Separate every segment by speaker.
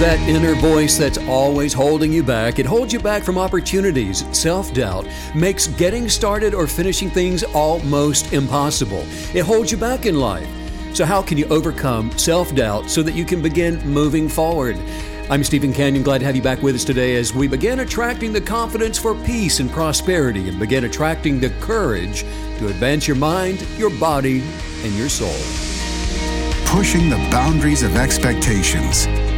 Speaker 1: that inner voice that's always holding you back. It holds you back from opportunities. Self doubt makes getting started or finishing things almost impossible. It holds you back in life. So, how can you overcome self doubt so that you can begin moving forward? I'm Stephen Kenyon. Glad to have you back with us today as we begin attracting the confidence for peace and prosperity and begin attracting the courage to advance your mind, your body, and your soul.
Speaker 2: Pushing the boundaries of expectations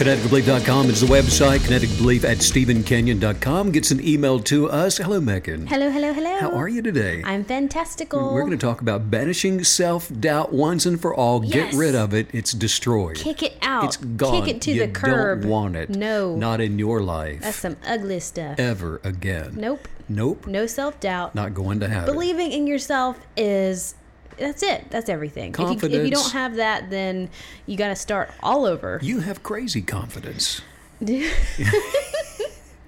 Speaker 1: KineticBelief.com is the website. Kinetic Belief at StephenKenyon.com gets an email to us. Hello, Megan.
Speaker 3: Hello, hello, hello.
Speaker 1: How are you today?
Speaker 3: I'm fantastical.
Speaker 1: We're going to talk about banishing self doubt once and for all.
Speaker 3: Yes.
Speaker 1: Get rid of it. It's destroyed.
Speaker 3: Kick it out.
Speaker 1: It's gone.
Speaker 3: Kick it to
Speaker 1: you
Speaker 3: the curb.
Speaker 1: Don't want it.
Speaker 3: No.
Speaker 1: Not in your life.
Speaker 3: That's some ugly stuff.
Speaker 1: ever again.
Speaker 3: Nope.
Speaker 1: Nope.
Speaker 3: No self doubt.
Speaker 1: Not going to happen.
Speaker 3: Believing in yourself is that's it. That's everything. If you, if you don't have that, then you got to start all over.
Speaker 1: You have crazy confidence.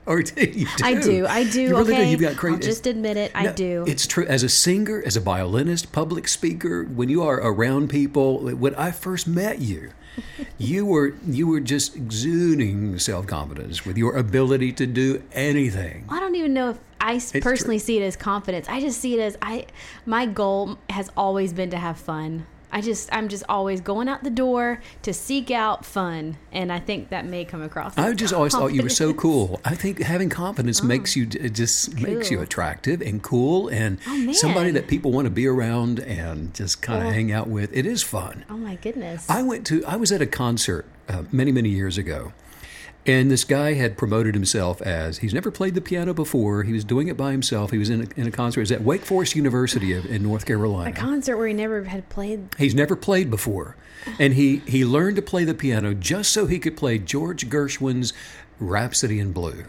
Speaker 1: Or do you do?
Speaker 3: I do. I do.
Speaker 1: You really
Speaker 3: okay.
Speaker 1: do. You've got crazy.
Speaker 3: I'll just admit it. I do.
Speaker 1: It's true. As a singer, as a violinist, public speaker, when you are around people, when I first met you, you were you were just exuding self confidence with your ability to do anything.
Speaker 3: I don't even know if I
Speaker 1: true.
Speaker 3: personally see it as confidence. I just see it as I. My goal has always been to have fun. I just I'm just always going out the door to seek out fun, and I think that may come across.
Speaker 1: I just always thought you were so cool. I think having confidence makes you it just makes you
Speaker 3: Oh.
Speaker 1: Attractive and cool and
Speaker 3: Oh,
Speaker 1: somebody that people want to be around and just kind of hang out with. It is fun.
Speaker 3: Oh my goodness!
Speaker 1: I went to I was at a concert uh, many many years ago, and this guy had promoted himself as he's never played the piano before. He was doing it by himself. He was in a, in a concert. It was at Wake Forest University of, in North Carolina.
Speaker 3: a concert where he never had played.
Speaker 1: He's never played before, and he he learned to play the piano just so he could play George Gershwin's Rhapsody in Blue.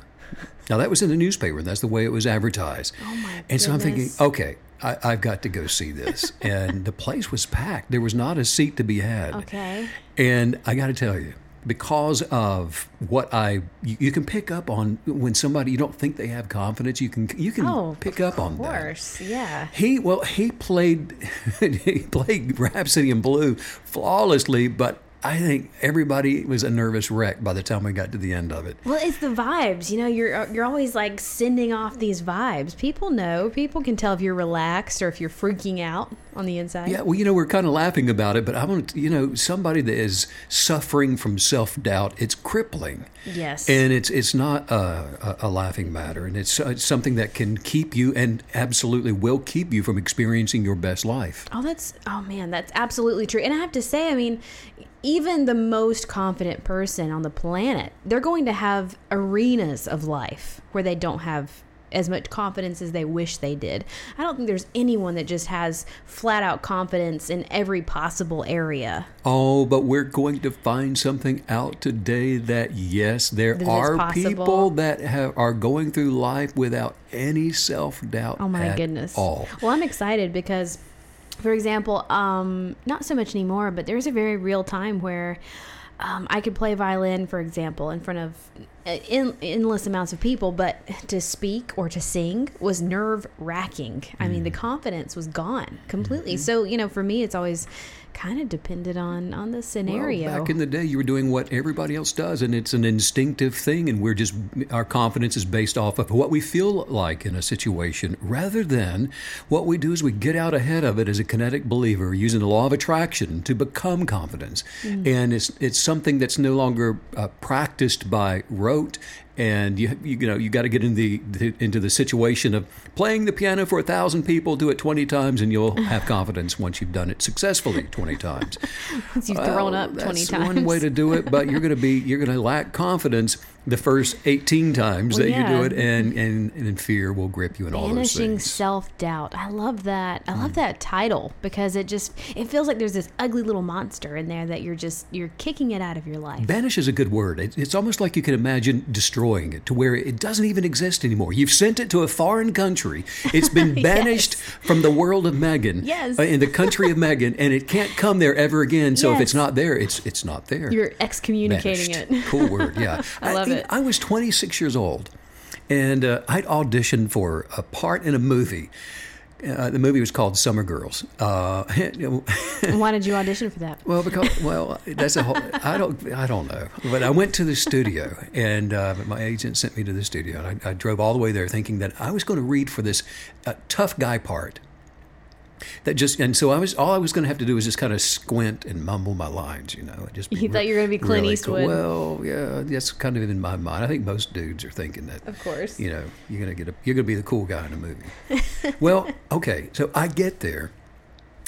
Speaker 1: Now that was in the newspaper, and that's the way it was advertised.
Speaker 3: Oh, my
Speaker 1: And so I'm thinking, okay, I, I've got to go see this, and the place was packed. There was not a seat to be had.
Speaker 3: Okay.
Speaker 1: And I got to tell you, because of what I, you, you can pick up on when somebody you don't think they have confidence. You can you can
Speaker 3: Oh,
Speaker 1: pick up on
Speaker 3: of
Speaker 1: that.
Speaker 3: course, yeah.
Speaker 1: He well, he played he played Rhapsody in Blue flawlessly, but I think everybody was a nervous wreck by the time we got to the end of it.
Speaker 3: Well, it's the vibes. You know, you're uh, you're always like sending off these vibes. People know. People can tell if you're relaxed or if you're freaking out on the inside.
Speaker 1: Yeah, well, you know, we're kind of laughing about it, but I want to, you know, somebody that is suffering from self doubt, it's crippling.
Speaker 3: Yes.
Speaker 1: And it's it's not a, a, a laughing matter, and it's, uh, it's something that can keep you and absolutely will keep you from experiencing your best life.
Speaker 3: Oh, that's oh man, that's absolutely true. And I have to say, I mean, even the most confident person on the planet, they're going to have arenas of life where they don't have as much confidence as they wish they did. I don't think there's anyone that just has flat out confidence in every possible area.
Speaker 1: Oh, but we're going to find something out today that yes, there
Speaker 3: That
Speaker 1: are people that have, are going through life without any self doubt.
Speaker 3: Oh my goodness.
Speaker 1: All.
Speaker 3: Well, I'm excited because, for example, um, not so much anymore, but there's a very real time where um, I could play violin, for example, in front of in, endless amounts of people, but to speak or to sing was nerve wracking. I mean, the
Speaker 1: Mm.
Speaker 3: confidence was gone completely.
Speaker 1: Mm-hmm.
Speaker 3: So, you know, for me, it's always kind of depended on on the scenario.
Speaker 1: Well, back in the day, you were doing what everybody else does, and it's an instinctive thing. And we're just our confidence is based off of what we feel like in a situation, rather than what we do is we get out ahead of it as a kinetic believer, using the law of attraction to become confidence. And it's it's something that's no longer uh, practiced by rote. And you, you you know you got to get in the, the into the situation of playing the piano for a thousand people, do it twenty times, and you'll have confidence once you've done it successfully twenty times.
Speaker 3: Once you've thrown
Speaker 1: Well,
Speaker 3: up 20
Speaker 1: that's
Speaker 3: times.
Speaker 1: one way to do it, but you're going to be you're going to lack confidence the first 18 times
Speaker 3: Well,
Speaker 1: that
Speaker 3: yeah.
Speaker 1: you do it, and, and, and fear will grip you and all those
Speaker 3: Banishing
Speaker 1: things.
Speaker 3: self doubt. I love that. I love that title because it just it feels like there's this ugly little monster in there that you're just you're kicking it out of your life.
Speaker 1: Banish is a good word. It, it's almost like you can imagine destroying it to where it doesn't even exist anymore. You've sent it to a foreign country. It's been banished from the world of Megan,
Speaker 3: Yes.
Speaker 1: uh, in the country of Megan, and it can't come there ever again. So if it's not there, it's it's not there.
Speaker 3: You're excommunicating
Speaker 1: Banished.
Speaker 3: it.
Speaker 1: cool word, yeah.
Speaker 3: I love it.
Speaker 1: I was 26 years old, and uh, I'd auditioned for a part in a movie. Uh, the movie was called Summer Girls. Uh,
Speaker 3: Why did you audition for that?
Speaker 1: well, because well, that's a whole. I don't. I don't know. But I went to the studio, and uh, my agent sent me to the studio, and I, I drove all the way there, thinking that I was going to read for this uh, tough guy part. That just and so I was all I was going to have to do was just kind of squint and mumble my lines, you know. Just
Speaker 3: You thought you were gonna be Clint
Speaker 1: really
Speaker 3: Eastwood.
Speaker 1: Well, yeah, that's kind of in my mind. I think most dudes are thinking that.
Speaker 3: Of course.
Speaker 1: You know, you're gonna get a, you're gonna be the cool guy in a movie. well, okay, so I get there,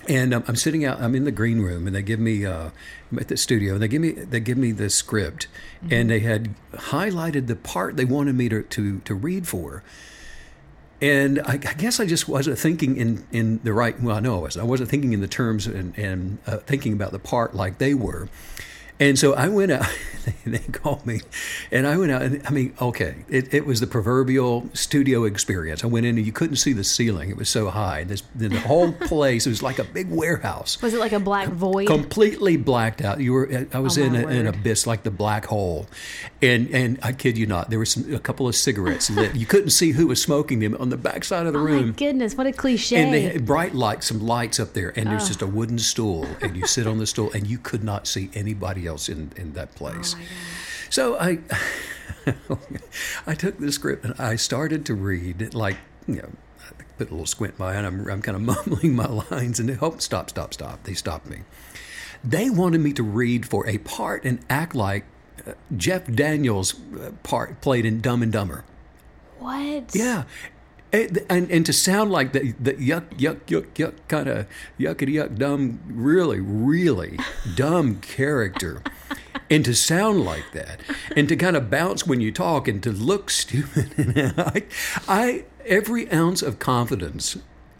Speaker 1: and um, I'm sitting out. I'm in the green room, and they give me uh, I'm at the studio, and they give me they give me the script, and they had highlighted the part they wanted me to to, to read for. And I, I guess I just wasn't thinking in, in the right. Well, I know I wasn't. I wasn't thinking in the terms and, and uh, thinking about the part like they were. And so I went out. They called me, and I went out. And I mean, okay, it, it was the proverbial studio experience. I went in and you couldn't see the ceiling; it was so high. This the whole place, it was like a big warehouse
Speaker 3: Was it like a black void?
Speaker 1: completely blacked out. You were. I was
Speaker 3: Oh,
Speaker 1: in a, an abyss like the black hole, and and I kid you not, there were some, a couple of cigarettes lit. You couldn't see who was smoking them on the backside of the
Speaker 3: oh my
Speaker 1: room.
Speaker 3: goodness, what a cliche.
Speaker 1: And they had bright lights, some lights up there, and there's
Speaker 3: Oh.
Speaker 1: just a wooden stool, and you sit on the stool, and you could not see anybody else in, in that place.
Speaker 3: Oh.
Speaker 1: So I, I took the script and I started to read, like you know, I put a little squint by, and I'm I'm kind of mumbling my lines, and they hope stop, stop, stop. They stopped me. They wanted me to read for a part and act like uh, Jeff Daniels' uh, part played in Dumb and Dumber.
Speaker 3: What?
Speaker 1: Yeah. Eh, and, and, and to sound like the, the yuck, yuck, yuck, yuck kind of yuckity yuck dumb, really, really dumb character. And to sound like that, and to kind of bounce when you talk, and to look stupid, I, I every ounce of confidence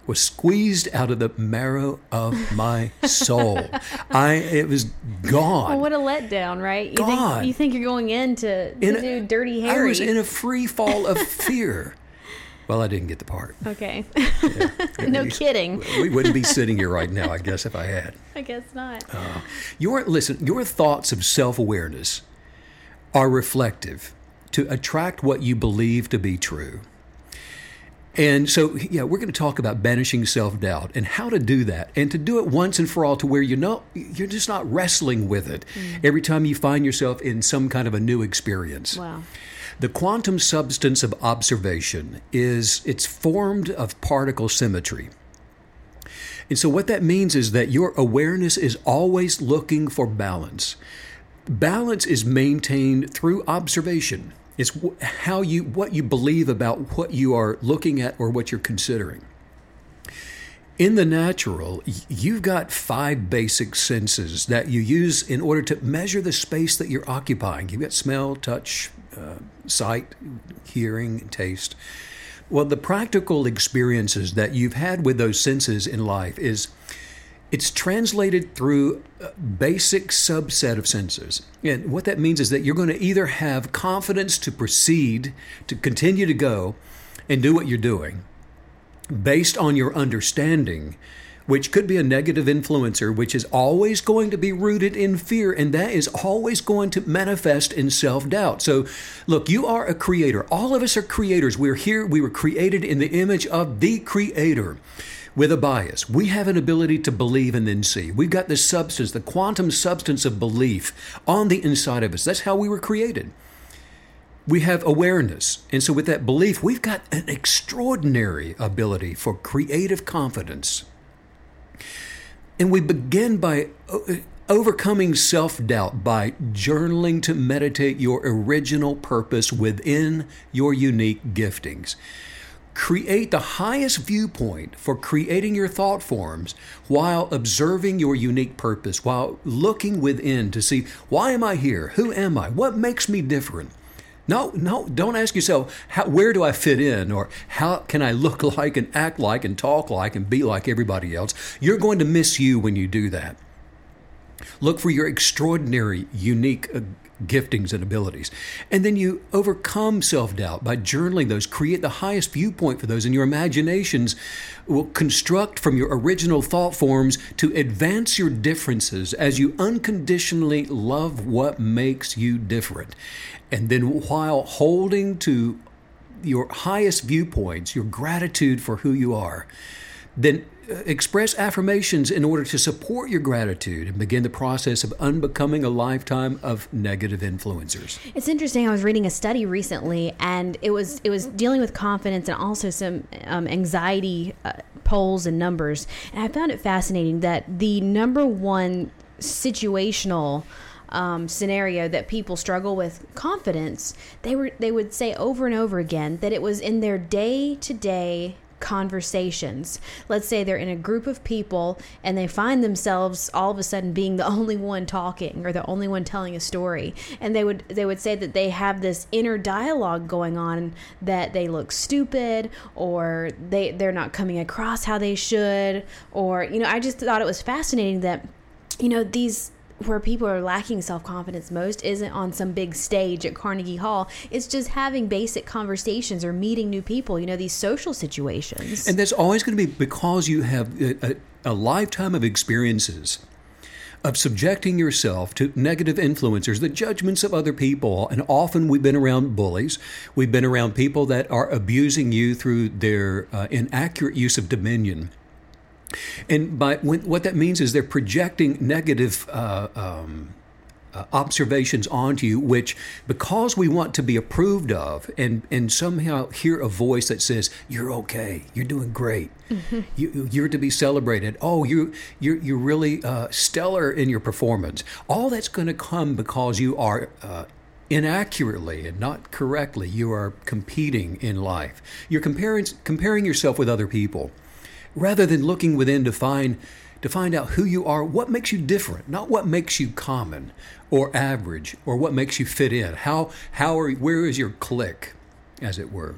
Speaker 1: was squeezed out of the marrow of my soul. I it was gone.
Speaker 3: Well, what a letdown, right? You
Speaker 1: God.
Speaker 3: think you think you're going in to, to
Speaker 1: In a-
Speaker 3: do Dirty Harry.
Speaker 1: I was in a free fall of fear. Well, I didn't get the part.
Speaker 3: okay. no kidding.
Speaker 1: We wouldn't be sitting here right now, I guess, if I had.
Speaker 3: I guess not.
Speaker 1: Uh, your listen, your thoughts of self-awareness are reflective to attract what you believe to be true. And so, yeah, we're going to talk about banishing self-doubt and how to do that, and to do it once and for all, to where you know you're just not wrestling with it mm. every time you find yourself in some kind of a new experience.
Speaker 3: wow.
Speaker 1: The quantum substance of observation is it's formed of particle symmetry. And so what that means is that your awareness is always looking for balance. Balance is maintained through observation. It's how you what you believe about what you are looking at or what you're considering. In the natural, you've got five basic senses that you use in order to measure the space that you're occupying. You've got smell, touch, uh, sight, hearing, taste. Well, the practical experiences that you've had with those senses in life is it's translated through a basic subset of senses. And what that means is that you're going to either have confidence to proceed, to continue to go and do what you're doing based on your understanding, which could be a negative influencer, which is always going to be rooted in fear, and that is always going to manifest in self doubt. So, look, you are a creator. All of us are creators. We're here, we were created in the image of the creator. With a bias, we have an ability to believe and then see. We've got the substance, the quantum substance of belief on the inside of us. That's how we were created we have awareness. And so, with that belief, we've got an extraordinary ability for creative confidence. And we begin by uh, overcoming self doubt by journaling to meditate your original purpose within your unique giftings. Create the highest viewpoint for creating your thought forms while observing your unique purpose, while looking within to see why am I here? Who am I? What makes me different? No, no, don't ask yourself, how, where do I fit in or how can I look like and act like and talk like and be like everybody else? You're going to miss you when you do that. Look for your extraordinary, unique uh, giftings and abilities. And then you overcome self doubt by journaling those, create the highest viewpoint for those, and your imaginations will construct from your original thought forms to advance your differences as you unconditionally love what makes you different. And then while holding to your highest viewpoints, your gratitude for who you are, then express affirmations in order to support your gratitude and begin the process of unbecoming a lifetime of negative influencers.
Speaker 3: It's interesting. I was reading a study recently, and it was it was dealing with confidence and also some um, anxiety uh, polls and numbers. And I found it fascinating that the number one situational um, scenario that people struggle with confidence, they were they would say over and over again that it was in their day to day conversations. Let's say they're in a group of people and they find themselves all of a sudden being the only one talking or the only one telling a story. And they would they would say that they have this inner dialogue going on that they look stupid or they they're not coming across how they should or you know, I just thought it was fascinating that you know these where people are lacking self confidence most isn't on some big stage at Carnegie Hall. It's just having basic conversations or meeting new people, you know, these social situations.
Speaker 1: And that's always going to be because you have a, a, a lifetime of experiences of subjecting yourself to negative influencers, the judgments of other people. And often we've been around bullies. We've been around people that are abusing you through their uh, inaccurate use of dominion. And by when, what that means is they're projecting negative uh, um, uh, observations onto you, which because we want to be approved of and, and somehow hear a voice that says, You're okay, you're doing great, mm-hmm. you, are to be celebrated, oh, you, you're, you're really uh, stellar in your performance. All that's going to come because you are. Uh, inaccurately and not correctly, you are competing in life. You're comparing comparing yourself with other people rather than looking within to find to find out who you are, what makes you different, not what makes you common or average or what makes you fit in. How how are where is your clique, as it were?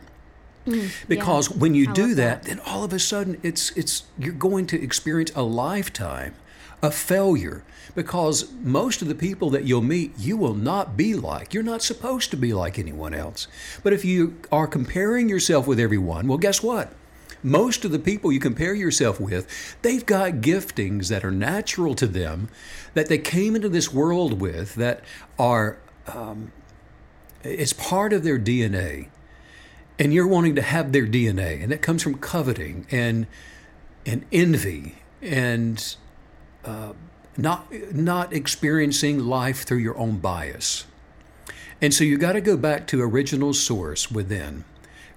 Speaker 1: Mm, because yeah. when you I do that, that, then all of a sudden it's it's you're going to experience a lifetime of failure because most of the people that you'll meet you will not be like you're not supposed to be like anyone else but if you are comparing yourself with everyone well guess what most of the people you compare yourself with, they've got giftings that are natural to them, that they came into this world with, that are um, it's part of their DNA, and you're wanting to have their DNA, and that comes from coveting and and envy and uh, not not experiencing life through your own bias. And so you got to go back to original source within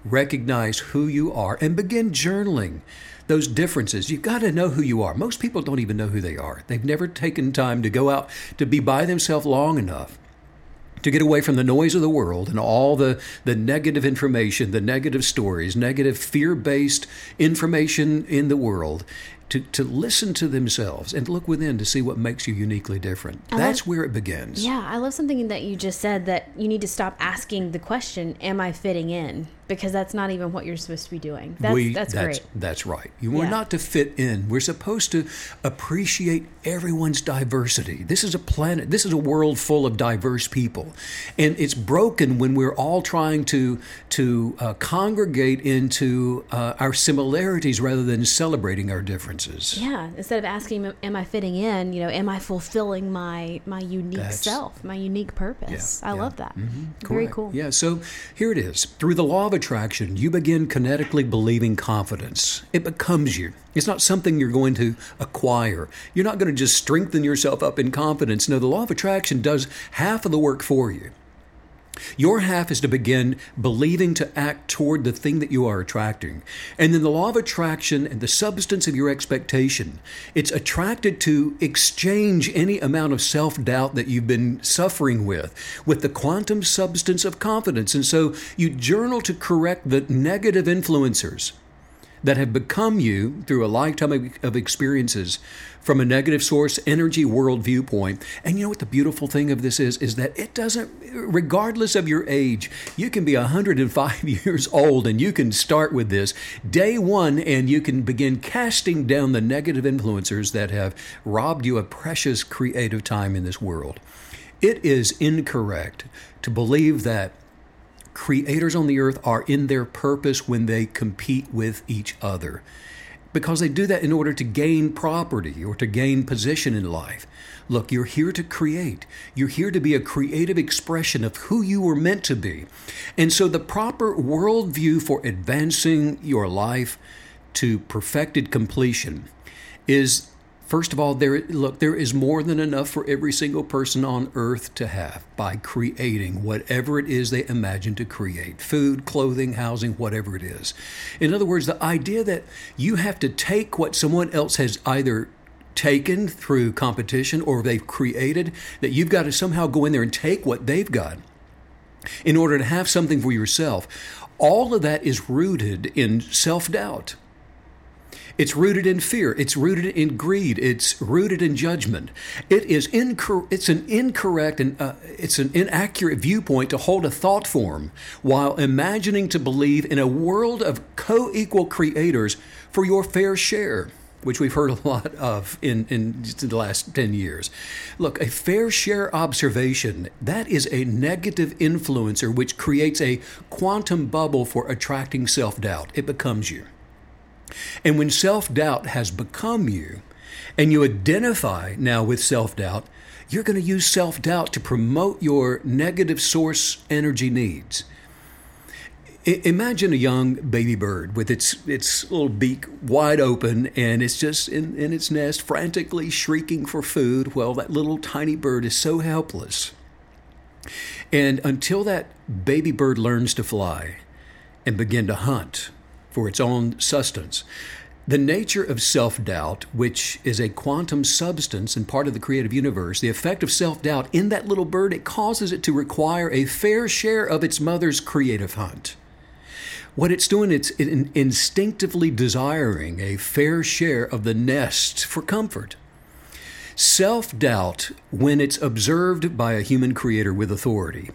Speaker 1: recognize who you are, and begin journaling those differences. You've got to know who you are. Most people don't even know who they are. They've never taken time to go out to be by themselves long enough to get away from the noise of the world and all the, the negative information, the negative stories, negative fear based information in the world, to, to listen to themselves and look within to see what makes you uniquely different. I That's love, where it begins.
Speaker 3: Yeah, I love something that you just said that you need to stop asking the question, Am I fitting in? Because that's not even what you're supposed to be doing. That's, we, that's, that's great.
Speaker 1: That's right. You are yeah. not to fit in. We're supposed to appreciate everyone's diversity. This is a planet, this is a world full of diverse people. And it's broken when we're all trying to, to uh, congregate into uh, our similarities rather than celebrating our differences.
Speaker 3: Yeah, instead of asking, "Am I fitting in?" You know, "Am I fulfilling my my unique That's, self, my unique purpose?" Yeah, I yeah. love that. Mm-hmm. Very cool.
Speaker 1: Yeah. So here it is. Through the law of attraction, you begin kinetically believing confidence. It becomes you. It's not something you're going to acquire. You're not going to just strengthen yourself up in confidence. No, the law of attraction does half of the work for you. Your half is to begin believing to act toward the thing that you are attracting. And then the law of attraction and the substance of your expectation, it's attracted to exchange any amount of self doubt that you've been suffering with, with the quantum substance of confidence. And so you journal to correct the negative influencers that have become you through a lifetime of experiences from a negative source energy world viewpoint. And you know what the beautiful thing of this is? Is that it doesn't, regardless of your age, you can be 105 years old and you can start with this day one and you can begin casting down the negative influencers that have robbed you of precious creative time in this world. It is incorrect to believe that creators on the earth are in their purpose when they compete with each other because they do that in order to gain property or to gain position in life. Look, you're here to create. You're here to be a creative expression of who you were meant to be. And so, the proper worldview for advancing your life to perfected completion is First of all, there look, there is more than enough for every single person on earth to have by creating whatever it is they imagine to create. Food, clothing, housing, whatever it is. In other words, the idea that you have to take what someone else has either taken through competition or they've created, that you've got to somehow go in there and take what they've got in order to have something for yourself. All of that is rooted in self doubt. It's rooted in fear. It's rooted in greed. It's rooted in judgment. It is incor- It's an incorrect and uh, it's an inaccurate viewpoint to hold a thought form while imagining to believe in a world of co-equal creators for your fair share which we've heard a lot of in, in the last 10 years. Look, a fair share observation, that is a negative influencer which creates a quantum bubble for attracting self doubt. It becomes you. And when self doubt has become you, and you identify now with self doubt, you're going to use self doubt to promote your negative source energy needs. I- imagine a young baby bird with its its little beak wide open and it's just in, in its nest frantically shrieking for food. Well, that little tiny bird is so helpless. And until that baby bird learns to fly and begin to hunt, for its own sustenance. The nature of self doubt, which is a quantum substance and part of the creative universe, the effect of self doubt in that little bird, it causes it to require a fair share of its mother's creative hunt. What it's doing, it's instinctively desiring a fair share of the nest for comfort. Self doubt, when it's observed by a human creator with authority,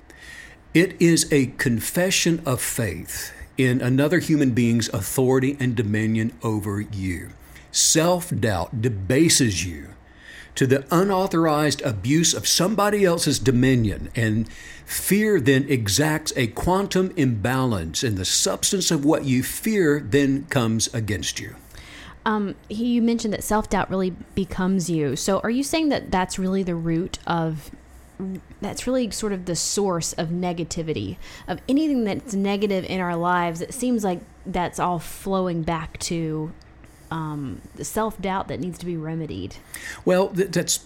Speaker 1: it is a confession of faith in another human being's authority and dominion over you. Self doubt debases you to the unauthorized abuse of somebody else's dominion, and fear then exacts a quantum imbalance, and the substance of what you fear then comes against you.
Speaker 3: Um, you mentioned that self doubt really becomes you. So, are you saying that that's really the root of that's really sort of the source of negativity of anything that's negative in our lives it seems like that's all flowing back to um, the self doubt that needs to be remedied.
Speaker 1: Well, th- that's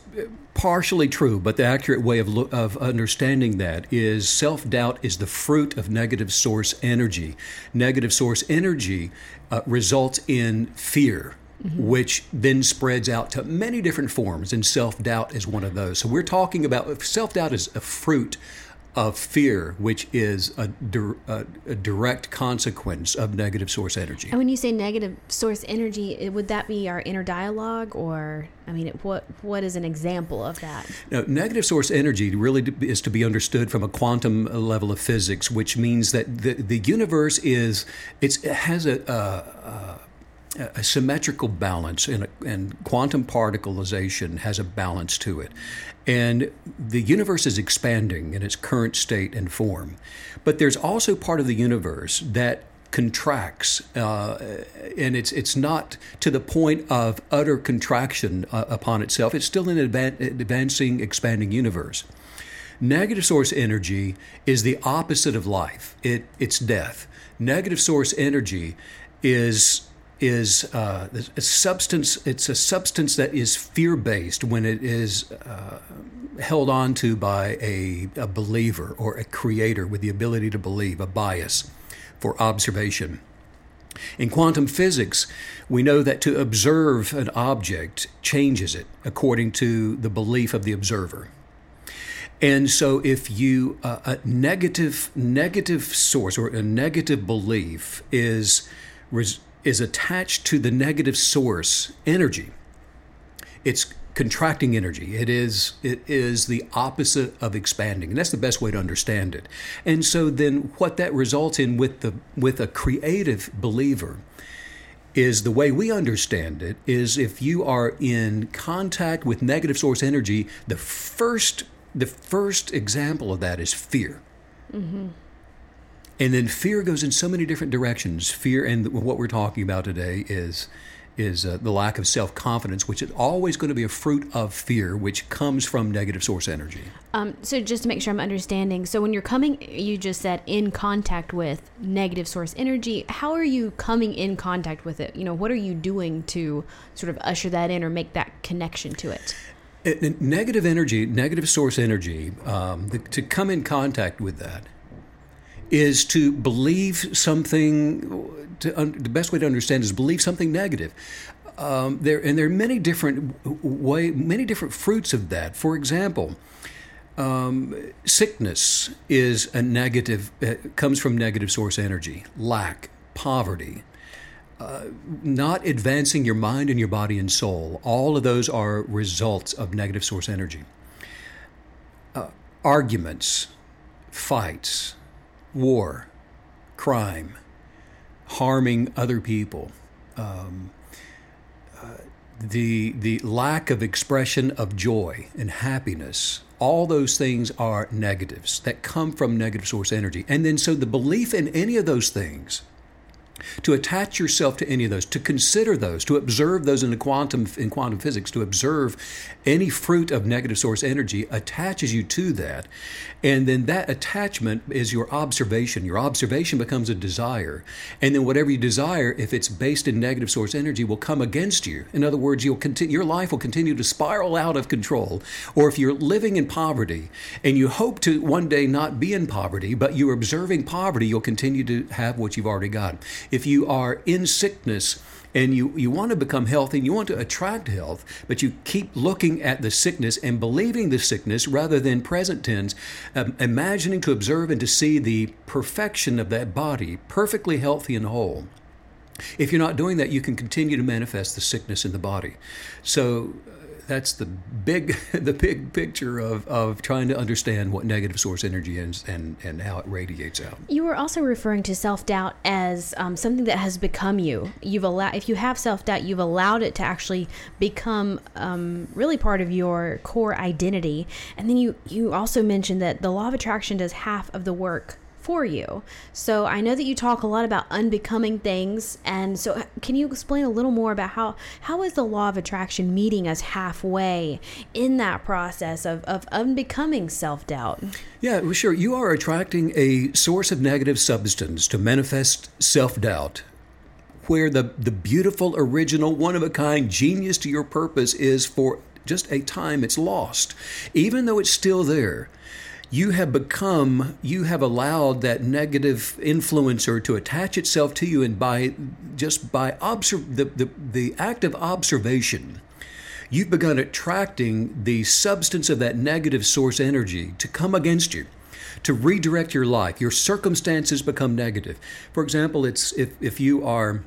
Speaker 1: partially true, but the accurate way of, lo- of understanding that is self doubt is the fruit of negative source energy. Negative source energy uh, results in fear mm-hmm. which then spreads out to many different forms, and self doubt is one of those. So we're talking about self doubt is a fruit of fear, which is a, a, a, direct consequence of negative source energy.
Speaker 3: And when you say negative source energy, would that be our inner dialogue, or I mean, what what is an example of that?
Speaker 1: Now, negative source energy really is to be understood from a quantum level of physics, which means that the the universe is it has a, a a symmetrical balance and, and quantum particleization has a balance to it. And the universe is expanding in its current state and form. But there's also part of the universe that contracts, uh, and it's it's not to the point of utter contraction uh, upon itself. It's still an advan- advancing, expanding universe. Negative source energy is the opposite of life. It it's death. Negative source energy is is uh, a substance. It's a substance that is fear based when it is uh, held on to by a, a believer or a creator with the ability to believe, a bias for observation. In quantum physics, we know that to observe an object changes it according to the belief of the observer. And so, if you uh, a negative negative source or a negative belief is res- is attached to the negative source energy. It's contracting energy. It is it is the opposite of expanding, and that's the best way to understand it. And so then, what that results in with the with a creative believer is the way we understand it is if you are in contact with negative source energy, the first the first example of that is fear. Mm-hmm. And then fear goes in so many different directions. Fear, and what we're talking about today is is uh, the lack of self confidence, which is always going to be a fruit of fear, which comes from negative source energy.
Speaker 3: Um, so, just to make sure I'm understanding, so when you're coming, you just said in contact with negative source energy, how are you coming in contact with it? You know, what are you doing to sort of usher that in or make that connection to it?
Speaker 1: it negative energy, negative source energy, um, the, to come in contact with that is to believe something. To, un, the best way to understand is believe something negative. Um, there and there are many different way, many different fruits of that. For example, um, sickness is a negative. Uh, comes from negative source energy. Lack, poverty, uh, not advancing your mind and your body and soul. All of those are results of negative source energy. Uh, arguments, fights, war, crime, harming other people, um, uh, the the lack of expression of joy and happiness. All those things are negatives that come from negative source energy. And then, so the belief in any of those things to attach yourself to any of those, to consider those, to observe those in the quantum in quantum physics, to observe any fruit of negative source energy attaches you to that. And then that attachment is your observation. Your observation becomes a desire. And then whatever you desire, if it's based in negative source energy, will come against you. In other words, you'll continue your life will continue to spiral out of control. Or if you're living in poverty and you hope to one day not be in poverty, but you're observing poverty, you'll continue to have what you've already got if you are in sickness and you, you want to become healthy and you want to attract health, but you keep looking at the sickness and believing the sickness rather than present tense, um, imagining to observe and to see the perfection of that body, perfectly healthy and whole. If you're not doing that, you can continue to manifest the sickness in the body. So that's the big the big picture of, of trying to understand what negative source energy is and, and how it radiates out.
Speaker 3: You were also referring to self doubt as um, something that has become you. You've allowed if you have self doubt, you've allowed it to actually become um, really part of your core identity. And then you you also mentioned that the law of attraction does half of the work for you. So I know that you talk a lot about unbecoming things, and so uh, can you explain a little more about how how is the law of attraction meeting us halfway in that process of of unbecoming self doubt?
Speaker 1: Yeah, well, sure. You are attracting a source of negative substance to manifest self doubt where the, the beautiful, original, one of a kind genius to your purpose is for just a time it's lost. Even though it's still there, you have become, you have allowed that negative influencer to attach itself to you, and by just by observe the, the, the act of observation, you've begun attracting the substance of that negative source energy to come against you to redirect your life. Your circumstances become negative. For example it's if, if you are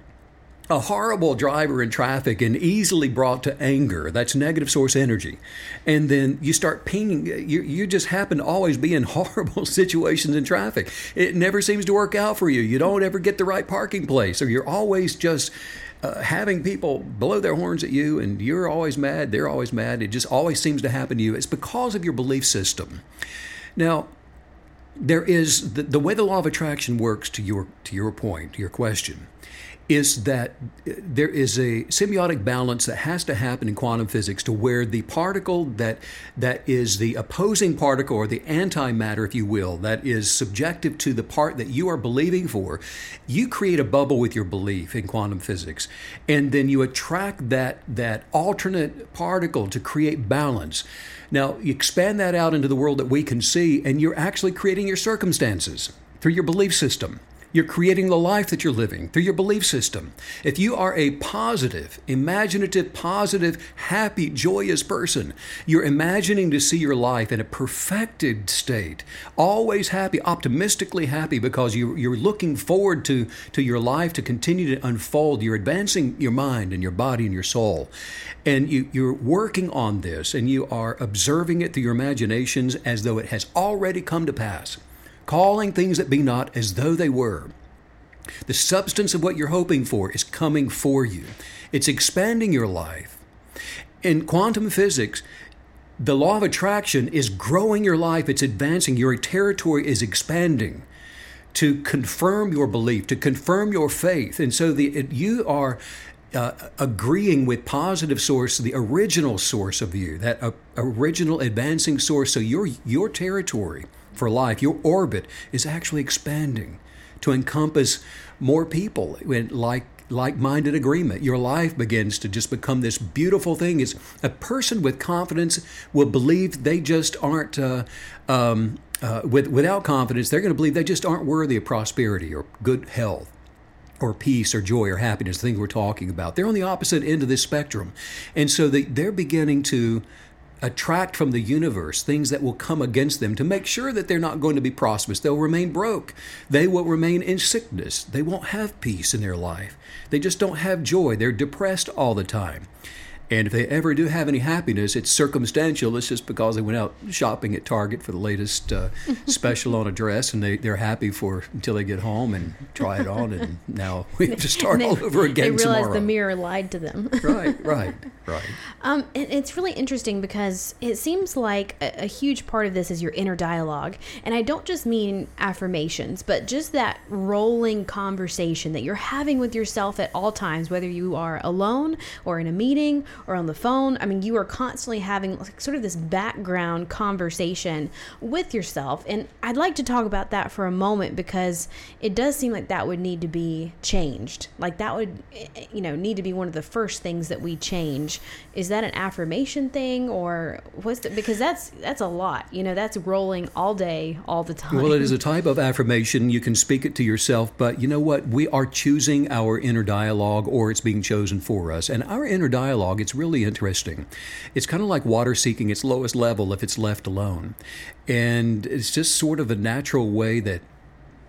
Speaker 1: a horrible driver in traffic and easily brought to anger. That's negative source energy. And then you start pinging, you, you just happen to always be in horrible situations in traffic. It never seems to work out for you. You don't ever get the right parking place, or you're always just. Uh, having people blow their horns at you and you're always mad, they're always mad. It just always seems to happen to you. It's because of your belief system. Now, there is the, the way the law of attraction works to your to your point, to your question is that eh, there is a symbiotic balance that has to happen in quantum physics to where the particle that that is the opposing particle or the antimatter if you will that is subjective to the part that you are believing for you create a bubble with your belief in quantum physics. And then you attract that that alternate particle to create balance. Now you expand that out into the world that we can see and you're actually creating your circumstances through your belief system You're creating the life that you're living through your belief system. If you are a positive, imaginative, positive, happy, joyous person, you're imagining to see your life in a perfected state, always happy, optimistically happy, because you, you're looking forward to, to your life to continue to unfold. You're advancing your mind and your body and your soul. And you, you're working on this and you are observing it through your imaginations as though it has already come to pass calling things that be not as though they were. The substance of what you're hoping for is coming for you, it's expanding your life. In quantum physics, the law of attraction is growing your life, it's advancing, your territory is expanding to confirm your belief, to confirm your faith. And so the, it, you are uh, agreeing with positive source, the original source of you, that uh, original advancing source. So your your territory for life. Your orbit is actually expanding to encompass more people like like-minded agreement. Your life begins to just become this beautiful thing. Is a person with confidence will believe they just aren't. Uh, um, uh, with, without confidence, they're going to believe they just aren't worthy of prosperity or good health or peace or joy or happiness, the things we're talking about. They're on the opposite end of this spectrum. And so they, they're beginning to attract from the universe things that will come against them to make sure that they're not going to be prosperous. They'll remain broke. They will remain in sickness. They won't have peace in their life. They just don't have joy. They're depressed all the time. And if they ever do have any happiness, it's circumstantial. It's just because they went out shopping at Target for the latest uh, special on a dress, and they, they're happy for until they get home and try it on, and now we have to start
Speaker 3: they,
Speaker 1: all over again.
Speaker 3: They realize
Speaker 1: tomorrow.
Speaker 3: the mirror lied to them.
Speaker 1: right, right, right.
Speaker 3: Um, and it's really interesting because it seems like a, a huge part of this is your inner dialogue, and I don't just mean affirmations, but just that rolling conversation that you're having with yourself at all times, whether you are alone or in a meeting or on the phone. I mean, you are constantly having like, sort of this background conversation with yourself. And I'd like to talk about that for a moment because it does seem like that would need to be changed. Like that would, eh, eh, you know, need to be one of the first things that we change. Is that an affirmation thing or what's the, because that's, that's a lot, you know, that's rolling all day, all the time.
Speaker 1: Well, it is a type of affirmation. You can speak it to yourself, but you know what? We are choosing our inner dialogue or it's being chosen for us. And our inner dialogue, it's really interesting. It's kind of like water seeking its lowest level if it's left alone. And it's just sort of a natural way that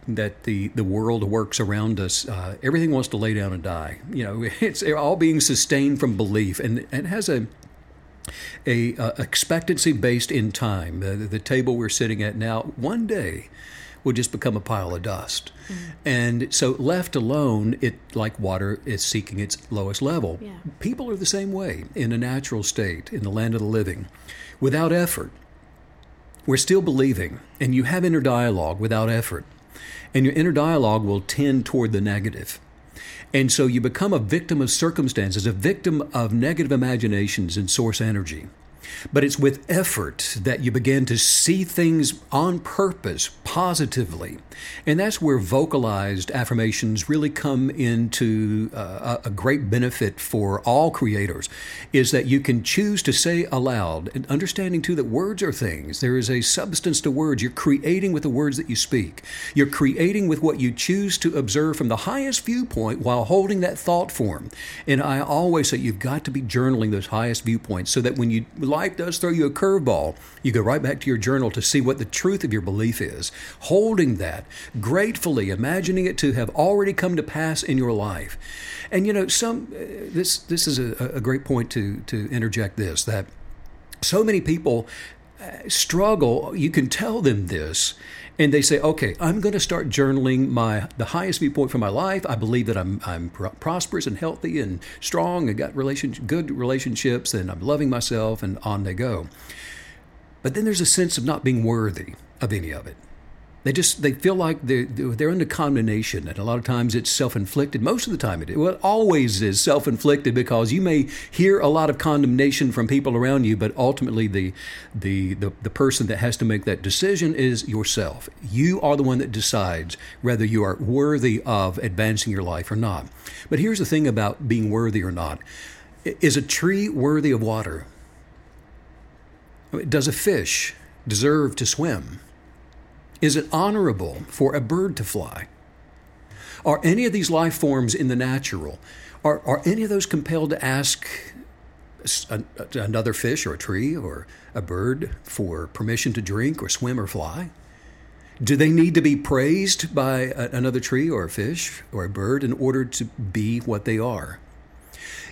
Speaker 1: that the, the world works around us. Uh, everything wants to lay down and die. You know, it's all being sustained from belief, and, and has a a uh, expectancy based in time. Uh, the table we're sitting at now, one day, will just become a pile of dust. Mm-hmm. And so, left alone, it like water is seeking its lowest level.
Speaker 3: Yeah.
Speaker 1: People are the same way in a natural state in the land of the living, without effort. We're still believing, and you have inner dialogue without effort, and your inner dialogue will tend toward the negative. And so you become a victim of circumstances, a victim of negative imaginations and source energy. But it's with effort that you begin to see things on purpose, positively. And that's where vocalized affirmations really come into uh, a great benefit for all creators, is that you can choose to say aloud, and understanding too that words are things. There is a substance to words. You're creating with the words that you speak. You're creating with what you choose to observe from the highest viewpoint while holding that thought form. And I always say you've got to be journaling those highest viewpoints so that when you life does throw you a curveball, you go right back to your journal to see what the truth of your belief is. Holding that, gratefully imagining it to have already come to pass in your life. And you know, some uh, this this is a, a great point to to interject this that so many people uh, struggle. You can tell them this and they say, "Okay, I'm going to start journaling my the highest viewpoint for my life. I believe that I'm I'm prosperous and healthy and strong and got relation good relationships and I'm loving myself and on they go." But then there's a sense of not being worthy of any of it. They just they feel like they're they're under condemnation, and a lot of times it's self-inflicted. Most of the time, it is. well, always is self-inflicted because you may hear a lot of condemnation from people around you, but ultimately the, the the the person that has to make that decision is yourself. You are the one that decides whether you are worthy of advancing your life or not. But here's the thing about being worthy or not: is a tree worthy of water? Does a fish deserve to swim? Is it honorable for a bird to fly? Are any of these life forms in the natural? Are, are any of those compelled to ask another fish or a tree or a bird for permission to drink or swim or fly? Do they need to be praised by another tree or a fish or a bird in order to be what they are?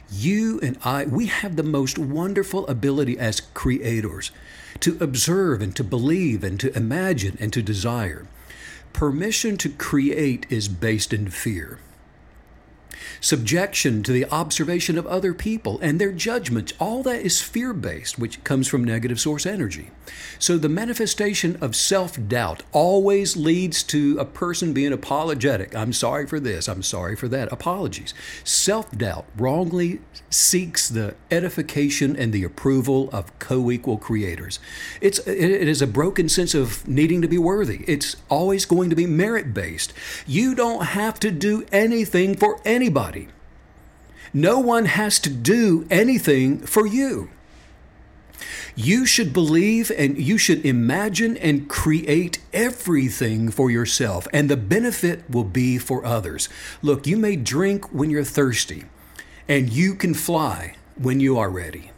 Speaker 1: You and I, we have the most wonderful ability as creators to observe and to believe and to imagine and to desire. Permission to create is based in fear subjection to the observation of other people and their judgments. All that is fear based, which comes from negative source energy. So the manifestation of self doubt always leads to a person being apologetic. I'm sorry for this, I'm sorry for that. Apologies. Self doubt wrongly seeks the edification and the approval of co equal creators. It's, it is a broken sense of needing to be worthy. It's always going to be merit based. You don't have to do anything for anybody. No one has to do anything for you. You should believe and you should imagine and create everything for yourself, and the benefit will be for others. Look, you may drink when you're thirsty, and you can fly when you are ready.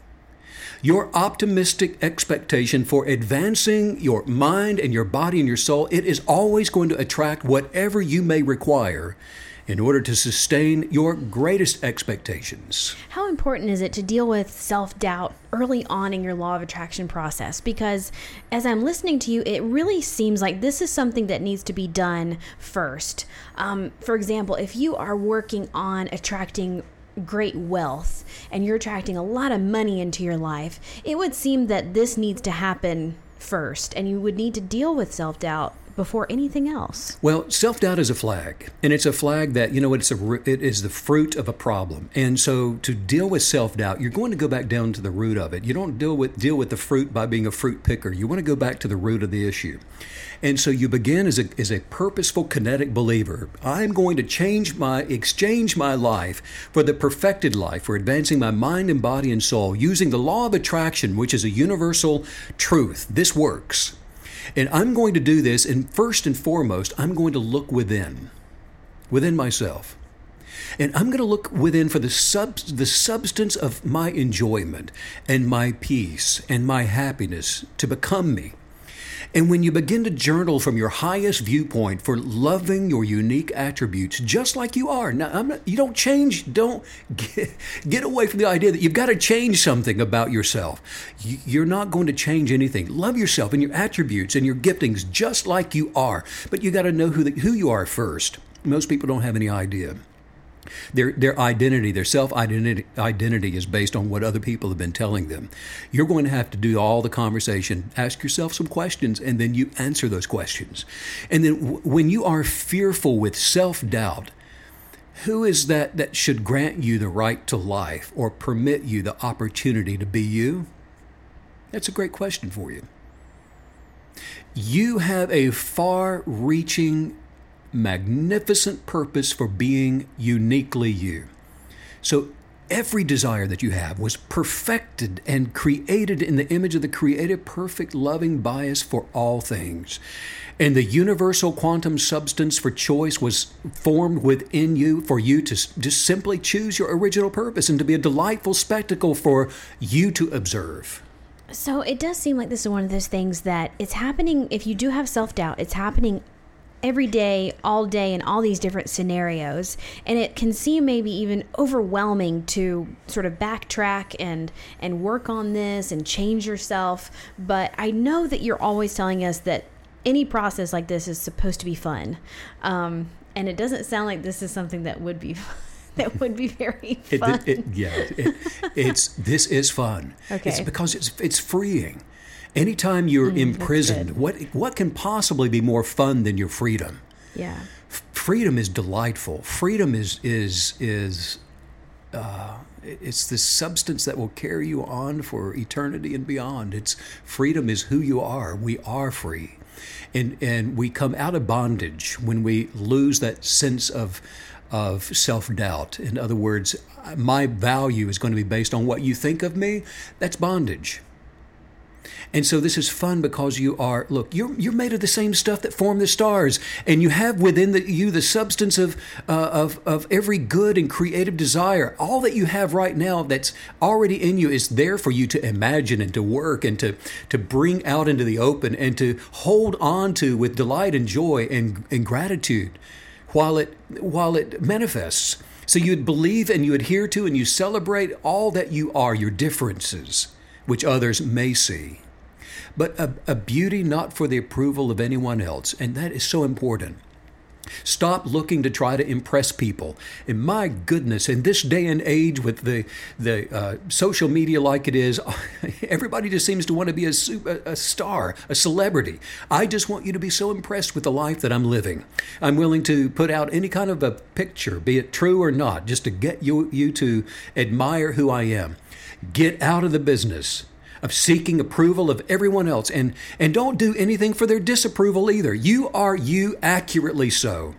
Speaker 1: Your optimistic expectation for advancing your mind and your body and your soul, it is always going to attract whatever you may require in order to sustain your greatest expectations.
Speaker 3: How important is it to deal with self doubt early on in your law of attraction process? Because as I'm listening to you, it really seems like this is something that needs to be done first. Um, for example, if you are working on attracting great wealth and you're attracting a lot of money into your life, it would seem that this needs to happen first and you would need to deal with self doubt before anything else.
Speaker 1: Well, self doubt is a flag, and it's a flag that you know it's a it is the fruit of a problem. And so, to deal with self doubt, you're going to go back down to the root of it. You don't deal with deal with the fruit by being a fruit picker. You want to go back to the root of the issue. And so you begin as a, as a purposeful kinetic believer. I'm going to change my, exchange my life for the perfected life, for advancing my mind and body and soul using the law of attraction, which is a universal truth. This works. And I'm going to do this, and first and foremost, I'm going to look within, within myself. And I'm going to look within for the, sub, the substance of my enjoyment and my peace and my happiness to become me. And when you begin to journal from your highest viewpoint for loving your unique attributes just like you are, now not, you don't change, don't get, get away from the idea that you've got to change something about yourself. You're not going to change anything. Love yourself and your attributes and your giftings just like you are, but you got to know who, the, who you are first. Most people don't have any idea. Their, their identity, their self identity, identity is based on what other people have been telling them. You're going to have to do all the conversation, ask yourself some questions, and then you answer those questions. And then w- when you are fearful with self doubt, who is that that should grant you the right to life or permit you the opportunity to be you? That's a great question for you. You have a far reaching magnificent purpose for being uniquely you. So every desire that you have was perfected and created in the image of the creative, perfect, loving bias for all things. And the universal quantum substance for choice was formed within you for you to just simply choose your original purpose and to be a delightful spectacle for you to observe.
Speaker 3: So it does seem like this is one of those things that it's happening if you do have self doubt, it's happening every day, all day, in all these different scenarios. And it can seem maybe even overwhelming to sort of backtrack and and work on this and change yourself. But I know that you're always telling us that any process like this is supposed to be fun. Um, and it doesn't sound like this is something that would be fun that would be very fun.
Speaker 1: It, it, yeah, it, it's this is fun. Okay. It's because it's it's freeing. Anytime you're mm, imprisoned, what what can possibly be more fun than your freedom?
Speaker 3: Yeah.
Speaker 1: freedom is delightful. Freedom is is is uh, it's the substance that will carry you on for eternity and beyond. It's freedom is who you are. We are free, and and we come out of bondage when we lose that sense of of self doubt. In other words, my value is going to be based on what you think of me. That's bondage. And so this is fun because you are look you're you're made of the same stuff that form the stars, and you have within the, you the substance of uh, of of every good and creative desire. All that you have right now that's already in you is there for you to imagine and to work and to to bring out into the open and to hold on to with delight and joy and, and gratitude while it while it manifests. So you'd believe and you adhere to and you celebrate all that you are, your differences, which others may see but a, a beauty not for the approval of anyone else. And that is so important. Stop looking to try to impress people. And my goodness, in this day and age with the the uh, social media like it is, everybody just seems to want to be a, a star, a celebrity. I just want you to be so impressed with the life that I'm living. I'm willing to put out any kind of a picture, be it true or not, just to get you you to admire who I am. Get out of the business of seeking approval of everyone else and, and don't do anything for their disapproval either. You are you accurately so.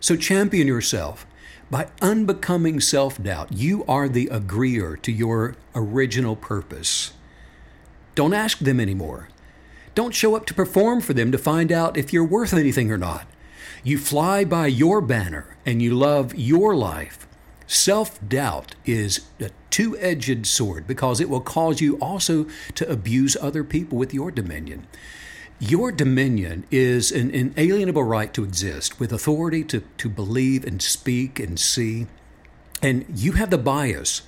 Speaker 1: So champion yourself by unbecoming self doubt. You are the agreeer to your original purpose. Don't ask them anymore. Don't show up to perform for them to find out if you're worth anything or not. You fly by your banner and you love your life. Self doubt is a two edged sword because it will cause you also to abuse other people with your dominion. Your dominion is an inalienable right to exist with authority to, to believe and speak and see. And you have the bias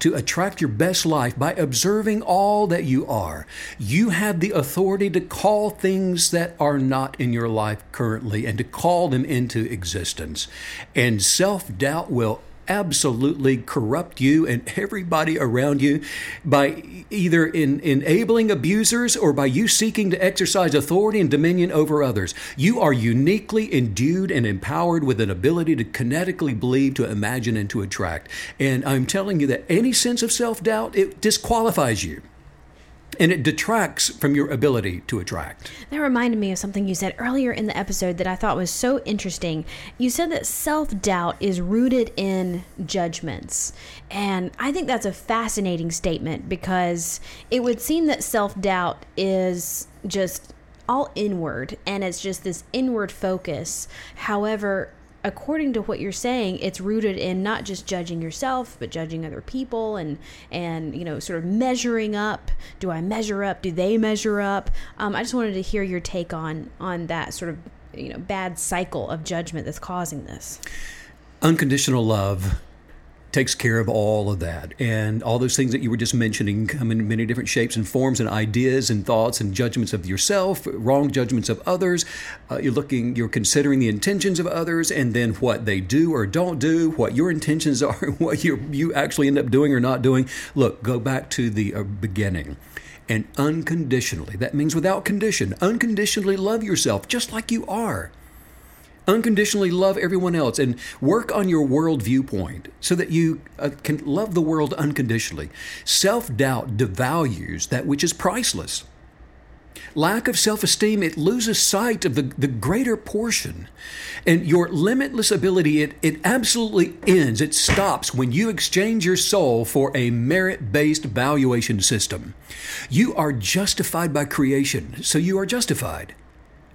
Speaker 1: to attract your best life by observing all that you are. You have the authority to call things that are not in your life currently and to call them into existence. And self doubt will absolutely corrupt you and everybody around you by either in enabling abusers or by you seeking to exercise authority and dominion over others. You are uniquely endued and empowered with an ability to kinetically believe, to imagine, and to attract. And I'm telling you that any sense of self doubt, it disqualifies you and it detracts from your ability to attract.
Speaker 3: That reminded me of something you said earlier in the episode that I thought was so interesting. You said that self doubt is rooted in judgments. And I think that's a fascinating statement because it would seem that self doubt is just all inward and it's just this inward focus. However, according to what you're saying, it's rooted in not just judging yourself, but judging other people and and you know sort of measuring up. Do I measure up? Do they measure up? Um, I just wanted to hear your take on on that sort of you know bad cycle of judgment that's causing this.
Speaker 1: Unconditional love takes care of all of that. And all those things that you were just mentioning come in many different shapes and forms and ideas and thoughts and judgments of yourself, wrong judgments of others. Uh, you're looking, you're considering the intentions of others and then what they do or don't do, what your intentions are, what you you actually end up doing or not doing. Look, go back to the uh, beginning and unconditionally, that means without condition, unconditionally love yourself just like you are unconditionally love everyone else and work on your world viewpoint so that you uh, can love the world unconditionally. Self doubt devalues that which is priceless. Lack of self esteem, it loses sight of the, the greater portion. And your limitless ability, it, it absolutely ends, it stops when you exchange your soul for a merit based valuation system. You are justified by creation, so you are justified.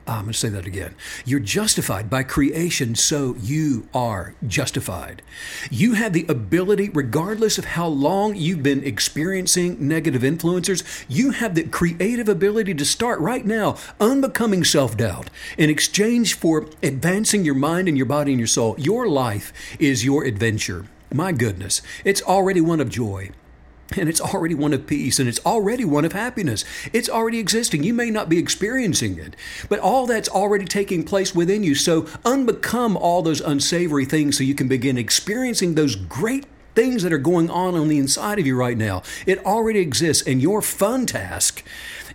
Speaker 1: Ah, I'm going to say that again. You're justified by creation, so you are justified. You have the ability, regardless of how long you've been experiencing negative influencers, you have the creative ability to start right now unbecoming self doubt in exchange for advancing your mind and your body and your soul. Your life is your adventure. My goodness, it's already one of joy. And it's already one of peace and it's already one of happiness. It's already existing. You may not be experiencing it, but all that's already taking place within you. So unbecome all those unsavory things so you can begin experiencing those great things that are going on on the inside of you right now. It already exists. And your fun task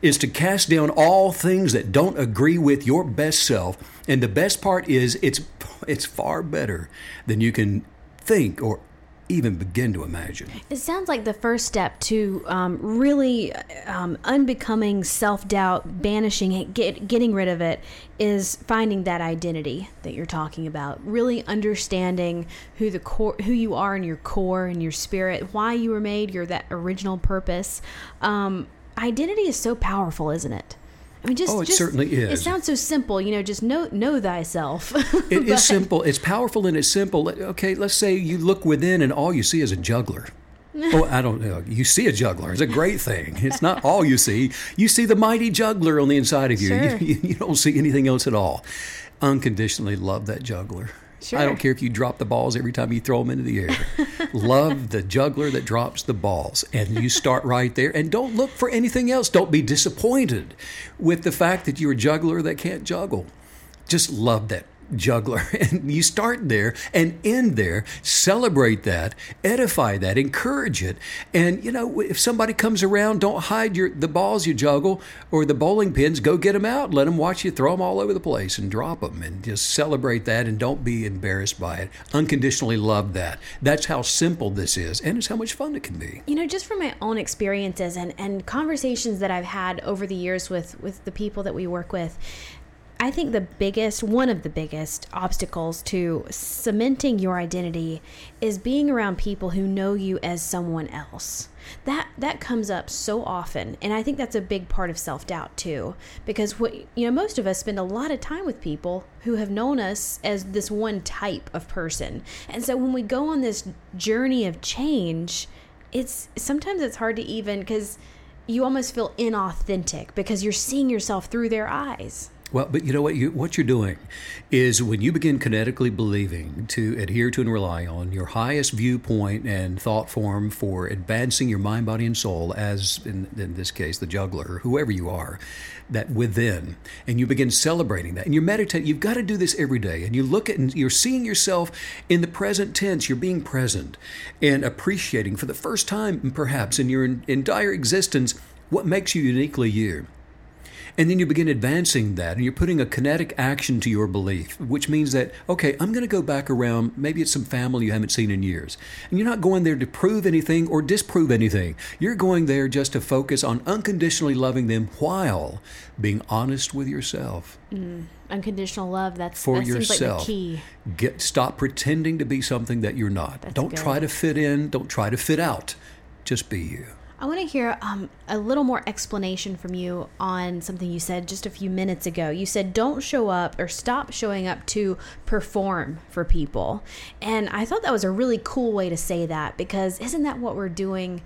Speaker 1: is to cast down all things that don't agree with your best self. And the best part is it's it's far better than you can think or even begin to imagine.
Speaker 3: It sounds like the first step to um, really um, unbecoming self doubt, banishing it, get, getting rid of it, is finding that identity that you're talking about. Really understanding who the core, who you are in your core and your spirit, why you were made, your that original purpose. Um, identity is so powerful, isn't it? I mean, just,
Speaker 1: oh, it
Speaker 3: just,
Speaker 1: certainly is.
Speaker 3: It sounds so simple, you know. Just know know thyself.
Speaker 1: It is simple. It's powerful and it's simple. Okay, let's say you look within and all you see is a juggler. oh, I don't know. You see a juggler. It's a great thing. It's not all you see. You see the mighty juggler on the inside of you.
Speaker 3: Sure.
Speaker 1: You, you don't see anything else at all. Unconditionally love that juggler.
Speaker 3: Sure.
Speaker 1: I don't care if you drop the balls every time you throw them into the air. Love the juggler that drops the balls. And you start right there and don't look for anything else. Don't be disappointed with the fact that you're a juggler that can't juggle. Just love that juggler. And you start there and end there, celebrate that, edify that, encourage it. And, you know, if somebody comes around, don't hide your the balls you juggle or the bowling pins. Go get them out. Let them watch you throw them all over the place and drop them. And just celebrate that and don't be embarrassed by it. Unconditionally love that. That's how simple this is. And it's how much fun it can be.
Speaker 3: you know just from my own experiences and, and conversations that i've had over the years with with the people that we work with i think the biggest one of the biggest obstacles to cementing your identity is being around people who know you as someone else that that comes up so often and i think that's a big part of self-doubt too because what you know most of us spend a lot of time with people who have known us as this one type of person and so when we go on this journey of change it's sometimes it's hard to even because you almost feel inauthentic because you're seeing yourself through their eyes.
Speaker 1: Well, but you know what? You, what you're doing is when you begin kinetically believing to adhere to and rely on your highest viewpoint and thought form for advancing your mind, body, and soul, as in, in this case, the juggler, whoever you are, that within, and you begin celebrating that, and you meditate. You've got to do this every day, and you look at and you're seeing yourself in the present tense. You're being present and appreciating for the first time, perhaps in your entire existence, what makes you uniquely you. And then you begin advancing that, and you're putting a kinetic action to your belief, which means that, okay, I'm going to go back around, maybe it's some family you haven't seen in years. And you're not going there to prove anything or disprove anything. You're going there just to focus on unconditionally loving them while being honest with yourself. Mm-hmm.
Speaker 3: Unconditional love, that's
Speaker 1: For
Speaker 3: that seems like the key.
Speaker 1: Get stop pretending to be something that you're not.
Speaker 3: That's
Speaker 1: don't
Speaker 3: good.
Speaker 1: try to fit in, don't try to fit out. Just be you.
Speaker 3: I want to hear um, a little more explanation from you on something you said just a few minutes ago. You said don't show up or stop showing up to perform for people. And I thought that was a really cool way to say that because isn't that what we're doing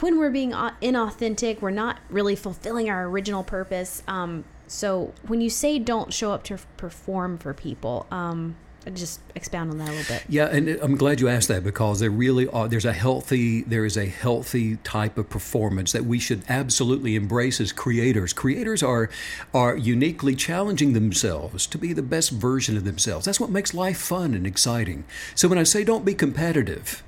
Speaker 3: when we're being inauthentic? We're not really fulfilling our original purpose. Um, so when you say don't show up to perform for people, um, just expound on that a little bit.
Speaker 1: Yeah, and I'm glad you asked that because there really are. There's a healthy, there is a healthy type of performance that we should absolutely embrace as creators. Creators are are uniquely challenging themselves to be the best version of themselves. That's what makes life fun and exciting. So when I say don't be competitive,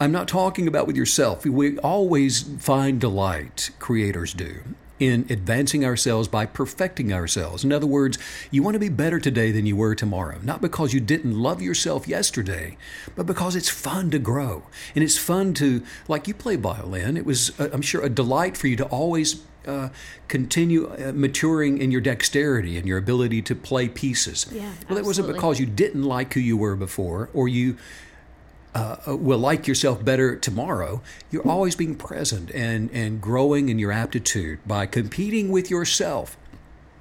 Speaker 1: I'm not talking about with yourself. We always find delight, creators do, in advancing ourselves by perfecting ourselves. In other words, you want to be better today than you were tomorrow, not because you didn't love yourself yesterday, but because it's fun to grow. And it's fun to, like you play violin, it was, uh, I'm sure, a delight for you to always. Uh, continue uh, maturing in your dexterity and your ability to play pieces.
Speaker 3: Yeah,
Speaker 1: well, that wasn't because you didn't like who you were before, or you uh, will like yourself better tomorrow, you're always being present and, and growing in your aptitude by competing with yourself.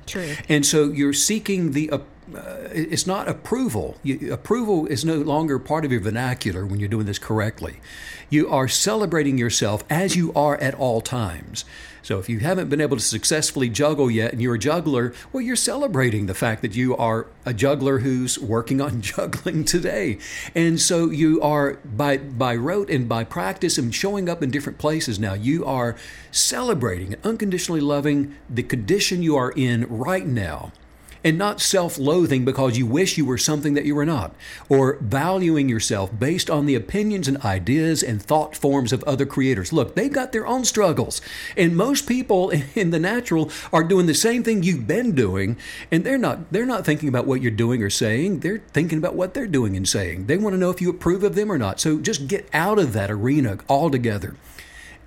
Speaker 3: True.
Speaker 1: And so you're seeking the, uh, uh, it's not approval. You, approval is no longer part of your vernacular when you're doing this correctly. You are celebrating yourself as you are at all times. So if you haven't been able to successfully juggle yet and you're a juggler, well, you're celebrating the fact that you are a juggler who's working on juggling today. And so you are, by, by rote and by practice and showing up in different places now, you are celebrating and unconditionally loving the condition you are in right now and not self loathing because you wish you were something that you were not, or valuing yourself based on the opinions and ideas and thought forms of other creators. Look, they've got their own struggles, and most people in the natural are doing the same thing you've been doing, and they're not they're not thinking about what you're doing or saying. They're thinking about what they're doing and saying. They want to know if you approve of them or not. So just get out of that arena altogether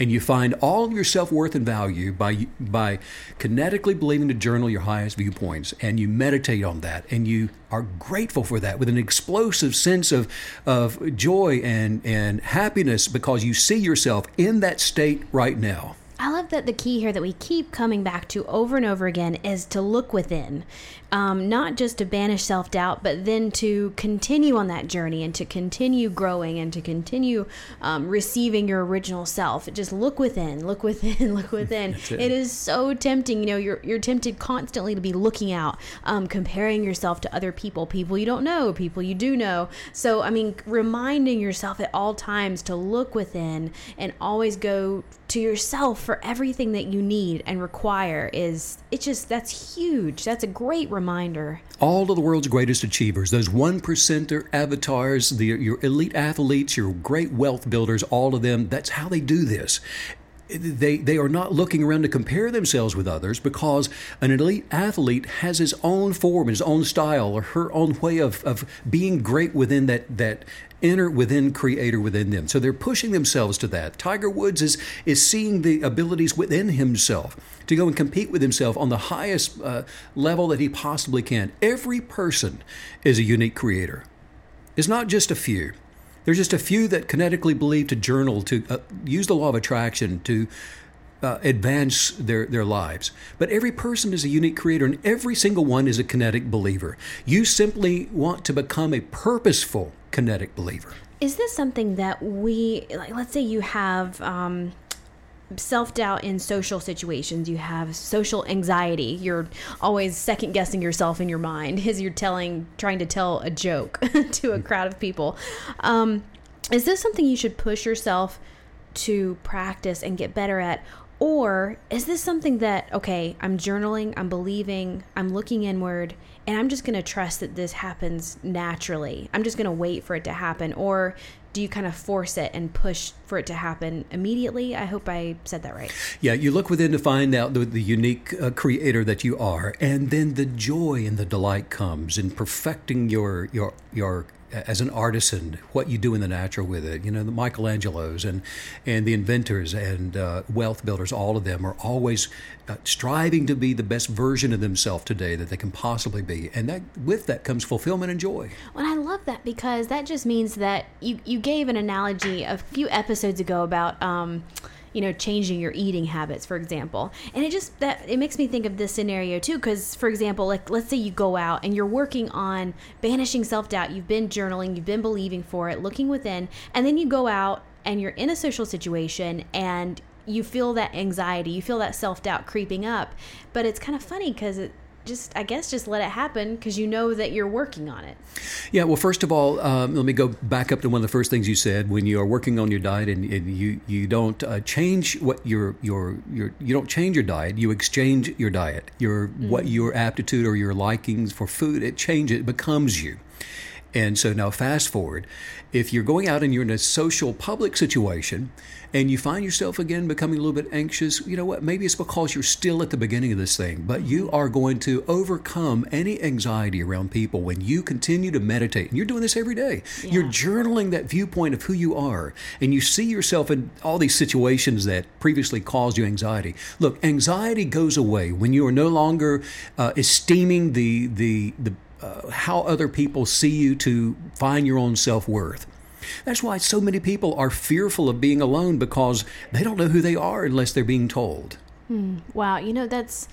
Speaker 1: and you find all of your self-worth and value by by kinetically believing to journal your highest viewpoints. And you meditate on that. And you are grateful for that with an explosive sense of of joy and and happiness because you see yourself in that state right now
Speaker 3: I love that the key here that we keep coming back to over and over again is to look within, um, not just to banish self doubt, but then to continue on that journey and to continue growing and to continue um, receiving your original self. Just look within, look within, look within. it. it is so tempting. You know, you're you're tempted constantly to be looking out, um, comparing yourself to other people, people you don't know, people you do know. So I mean, reminding yourself at all times to look within and always go to yourself for everything that you need and require is it just that's huge. That's a great reminder.
Speaker 1: All of the world's greatest achievers those one percenter avatars the, your elite athletes your great wealth builders all of them that's how they do this. They they are not looking around to compare themselves with others because an elite athlete has his own form, his own style, or her own way of, of being great within that that inner within creator within them. So they're pushing themselves to that. Tiger Woods is is seeing the abilities within himself to go and compete with himself on the highest uh, level that he possibly can. Every person is a unique creator. It's not just a few. There's just a few that kinetically believe to journal, to uh, use the law of attraction, to uh, advance their, their lives. But every person is a unique creator, and every single one is a kinetic believer. You simply want to become a purposeful kinetic believer.
Speaker 3: Is this something that we, like, let's say you have. Um self doubt in social situations. You have social anxiety. You're always second guessing yourself in your mind as you're telling, trying to tell a joke to a crowd of people. Um, is this something you should push yourself to practice and get better at? Or is this something that, okay, I'm journaling, I'm believing, I'm looking inward, and I'm just going to trust that this happens naturally? I'm just going to wait for it to happen. Or do you kind of force it and push for it to happen immediately? I hope I said that right.
Speaker 1: Yeah, you look within to find out the, the unique uh, creator that you are, and then the joy and the delight comes in perfecting your your your as an artisan, what you do in the natural with it. You know, the Michelangelos and and the inventors and uh, wealth builders, all of them are always uh, striving to be the best version of themselves today that they can possibly be, and that with that comes fulfillment and joy.
Speaker 3: Well, I love that because that just means that you you gave an analogy a few episodes ago about. Um, you know changing your eating habits for example. And it just that it makes me think of this scenario too because for example like let's say you go out and you're working on banishing self-doubt. You've been journaling you've been believing for it looking within and then you go out and you're in a social situation and you feel that anxiety you feel that self-doubt creeping up. But it's kind of funny because it just I guess just let it happen because you know that you're working on it.
Speaker 1: Yeah. Well, first of all, um, let me go back up to one of the first things you said when you are working on your diet and, and you you don't uh, change what your your your you don't change your diet. You exchange your diet. Your mm-hmm. what your aptitude or your likings for food it changes. It becomes you. And so now, fast forward, if you're going out and you're in a social public situation and you find yourself again becoming a little bit anxious, you know what? Maybe it's because you're still at the beginning of this thing, but you are going to overcome any anxiety around people when you continue to meditate. And you're doing this every day. Yeah. You're journaling that viewpoint of who you are, and you see yourself in all these situations that previously caused you anxiety. Look, anxiety goes away when you are no longer uh, esteeming the, the, the uh, how other people see you to find your own self worth. That's why so many people are fearful of being alone because they don't know who they are unless they're being told.
Speaker 3: Hmm. Wow, you know that's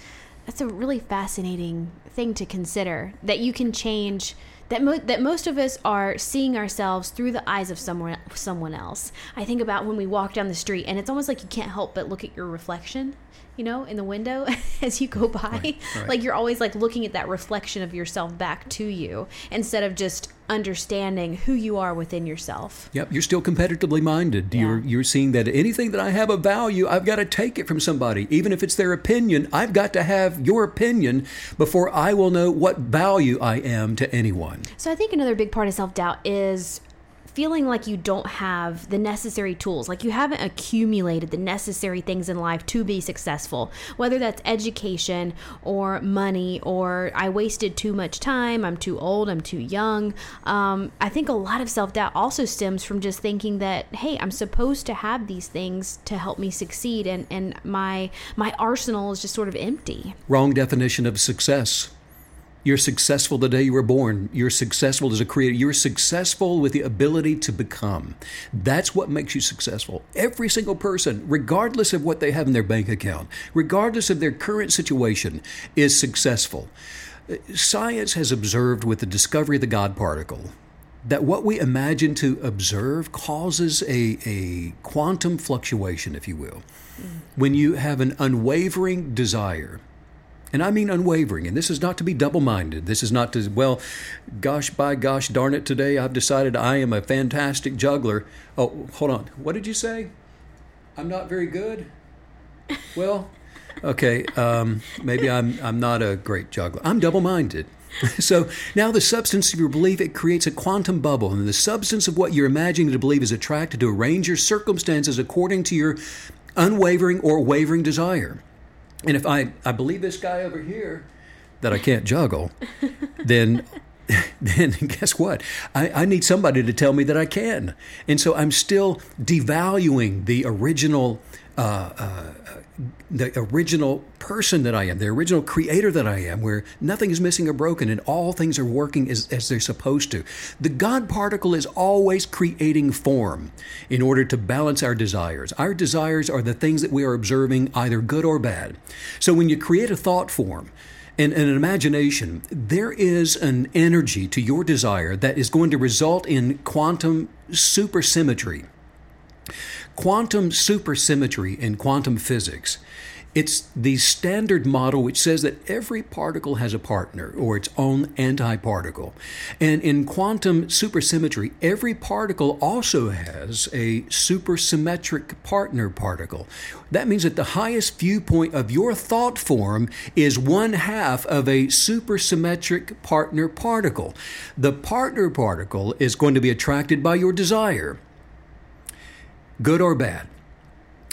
Speaker 3: that's a really fascinating thing to consider that you can change that mo- that most of us are seeing ourselves through the eyes of someone someone else. I think about when we walk down the street, and it's almost like you can't help but look at your reflection you know, in the window as you go by. Right, right. Like you're always like looking at that reflection of yourself back to you instead of just understanding who you are within yourself.
Speaker 1: Yep, you're still competitively minded. Yeah. You're you're seeing that anything that I have of value, I've got to take it from somebody. Even if it's their opinion, I've got to have your opinion before I will know what value I am to anyone.
Speaker 3: So I think another big part of self-doubt is feeling like you don't have the necessary tools, like you haven't accumulated the necessary things in life to be successful, whether that's education or money or I wasted too much time, I'm too old, I'm too young. Um, I think a lot of self doubt also stems from just thinking that, hey, I'm supposed to have these things to help me succeed, and, and my, my arsenal is just sort of empty.
Speaker 1: Wrong definition of success. You're successful the day you were born. You're successful as a creator. You're successful with the ability to become. That's what makes you successful. Every single person, regardless of what they have in their bank account, regardless of their current situation, is successful. Science has observed with the discovery of the God particle that what we imagine to observe causes a, a quantum fluctuation, if you will. Mm. When you have an unwavering desire, and I mean unwavering. And this is not to be double minded. This is not to, well, gosh, by gosh darn it, today I've decided I am a fantastic juggler. Oh, hold on. What did you say? I'm not very good? Well, okay, um, maybe I'm, I'm not a great juggler. I'm double minded. so now the substance of your belief it creates a quantum bubble and the substance of what you're imagining to believe is attracted to arrange your circumstances according to your unwavering or wavering desire and if I, I believe this guy over here that I can't juggle, then then guess what? I, I, need somebody to tell me that I can. And so I'm still devaluing the original uh, uh, the original person that I am, the original creator that I am, where nothing is missing or broken and all things are working as, as they're supposed to. The God particle is always creating form in order to balance our desires. Our desires are the things that we are observing, either good or bad. So when you create a thought form, and, and, an imagination, there is an energy to your desire that is going to result in quantum supersymmetry quantum supersymmetry in quantum physics. It's the standard model which says that every particle has a partner or its own antiparticle. And in quantum supersymmetry, every particle also has a supersymmetric partner particle. That means that the highest viewpoint of your thought form is one half of a supersymmetric partner particle. The partner particle is going to be attracted by your desire good or bad.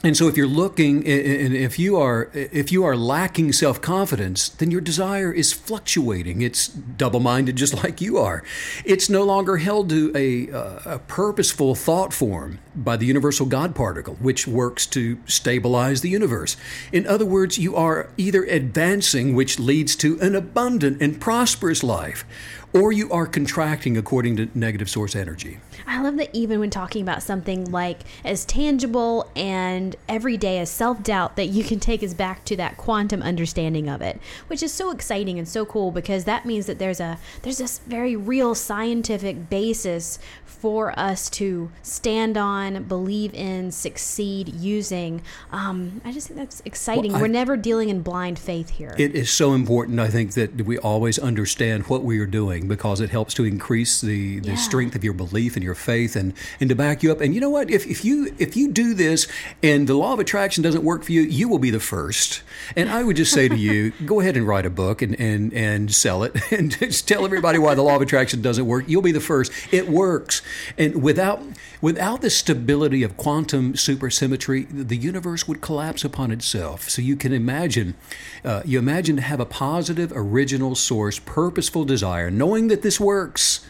Speaker 1: And so if you're looking and if you are if you are lacking self-confidence, then your desire is fluctuating. It's double-minded just like you are. It's no longer held to a, a purposeful thought form by the universal God particle, which works to stabilize the universe. In other words, you are either advancing, which leads to an abundant and prosperous life, or you are contracting according to negative source energy.
Speaker 3: I love that even when talking about something like as tangible and everyday as self doubt, that you can take us back to that quantum understanding of it, which is so exciting and so cool because that means that there's a there's this very real scientific basis for us to stand on, believe in, succeed using. Um, I just think that's exciting. Well, I, We're never dealing in blind faith here.
Speaker 1: It is so important, I think, that we always understand what we are doing because it helps to increase the, the yeah. strength of your belief and your faith and, and to back you up. And you know what? If, if you if you do this and the law of attraction doesn't work for you, you will be the first. And I would just say to you, go ahead and write a book and, and, and sell it and just tell everybody why the law of attraction doesn't work. You'll be the first. It works. And without without the stability of quantum supersymmetry, the universe would collapse upon itself. So you can imagine, uh, you imagine to have a positive, original source, purposeful desire, knowing that this works.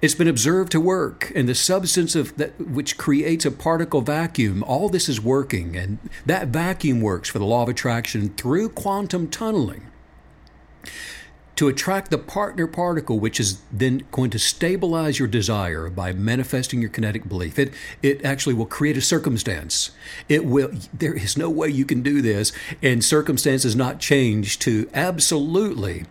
Speaker 1: It's been observed to work, and the substance of that which creates a particle vacuum, all this is working, and that vacuum works for the law of attraction through quantum tunneling to attract the partner particle, which is then going to stabilize your desire by manifesting your kinetic belief. It, it actually will create a circumstance. It will, there is no way you can do this and circumstances not change to absolutely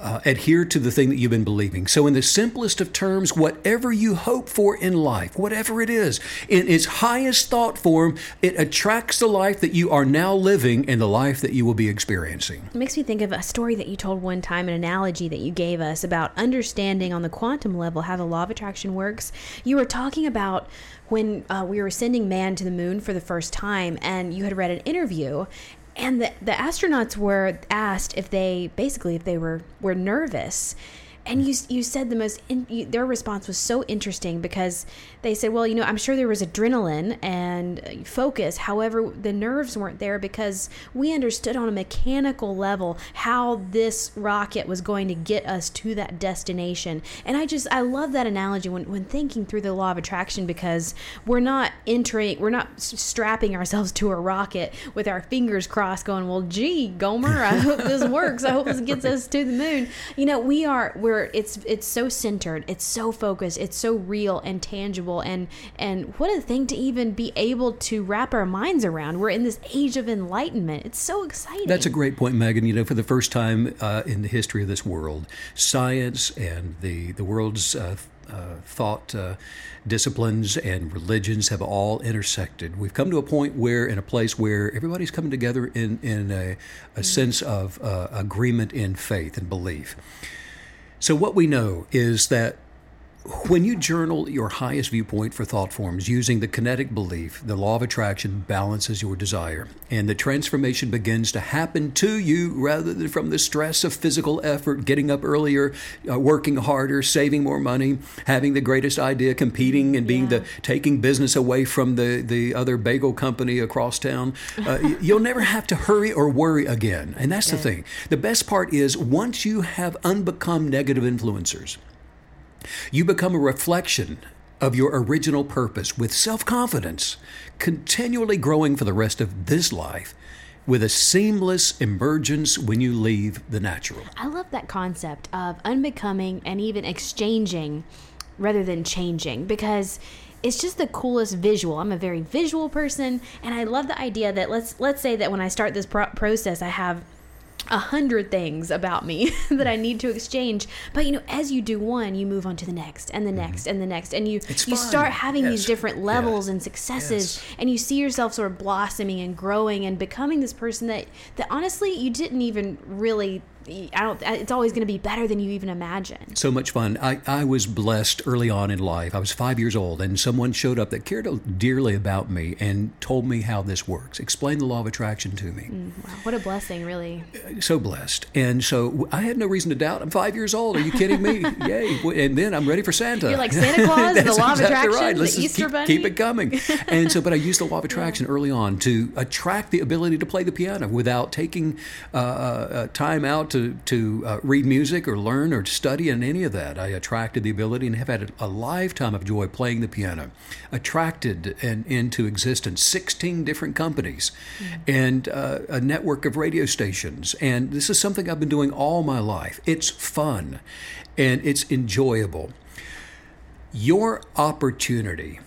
Speaker 1: uh, adhere to the thing that you've been believing. So, in the simplest of terms, whatever you hope for in life, whatever it is, in its highest thought form, it attracts the life that you are now living and the life that you will be experiencing.
Speaker 3: It makes me think of a story that you told one time, an analogy that you gave us about understanding on the quantum level how the law of attraction works. You were talking about when uh, we were sending man to the moon for the first time, and you had read an interview, and the, the astronauts were asked if they basically if they were were nervous and you you said the most in, you, their response was so interesting because they said well you know i'm sure there was adrenaline and uh, focus. However the nerves weren't there because we understood on a mechanical level how this rocket was going to get us to that destination. And i just i love that analogy when, when thinking through the law of attraction because we're not entering we're not strapping ourselves to a rocket with our fingers crossed going well gee gomer i hope this works. I hope this gets us to the moon. You know we are we're where it's it's so centered, it's so focused, it's so real and tangible, and and what a thing to even be able to wrap our minds around. We're in this age of enlightenment. It's so exciting.
Speaker 1: That's a great point, Megan. You know, for the first time uh, in the history of this world, science and the the world's uh, uh, thought uh, disciplines and religions have all intersected. We've come to a point where, in a place where everybody's coming together in, in a, a sense of uh, agreement in faith and belief. So, what we know is that when you journal your highest viewpoint for thought forms using the kinetic belief, the law of attraction balances your desire, and the transformation begins to happen to you rather than from the stress of physical effort, getting up earlier, uh, working harder, saving more money, having the greatest idea, competing, and being yeah. the taking business away from the the other bagel company across town. Uh, you'll never have to hurry or worry again, and that's the thing. The best part is once you have unbecome negative influencers you become a reflection of your original purpose with self confidence, continually growing for the rest of this life with a seamless emergence when you leave the natural.
Speaker 3: I love that concept of unbecoming and even exchanging rather than changing because it's just the coolest visual. I'm a very visual person and I love the idea that let's let's say that when I start this pro- process I have a hundred things about me that I need to exchange. But you know, as you do one, you move on to the next and the mm-hmm. next and the next, and you
Speaker 1: it's
Speaker 3: you
Speaker 1: fun.
Speaker 3: start having
Speaker 1: yes.
Speaker 3: these different levels yes. and successes, yes. and you see yourself sort of blossoming and growing and becoming this person that that honestly you didn't even really I don't. It's always going to be better than you even imagine.
Speaker 1: So much fun. I, I was blessed early on in life. I was five years old, and someone showed up that cared dearly about me and told me how this works. Explained the law of attraction to me.
Speaker 3: Mm, wow, what a blessing, really.
Speaker 1: So blessed, and so I had no reason to doubt. I'm five years old. Are you kidding me? Yay! And then I'm ready for Santa.
Speaker 3: You're like Santa Claus, the law of attraction, right.
Speaker 1: Let's
Speaker 3: the Easter
Speaker 1: keep,
Speaker 3: Bunny.
Speaker 1: Keep it coming. and so, but I used the law of attraction yeah. early on to attract the ability to play the piano without taking uh, uh, time out to to uh, read music or learn or study in any of that. I attracted the ability and have had a, lifetime of joy playing the piano. Attracted and into existence 16 different companies mm-hmm. and uh, a network of radio stations. And this is something I've been doing all my life. It's fun and it's enjoyable. Your opportunity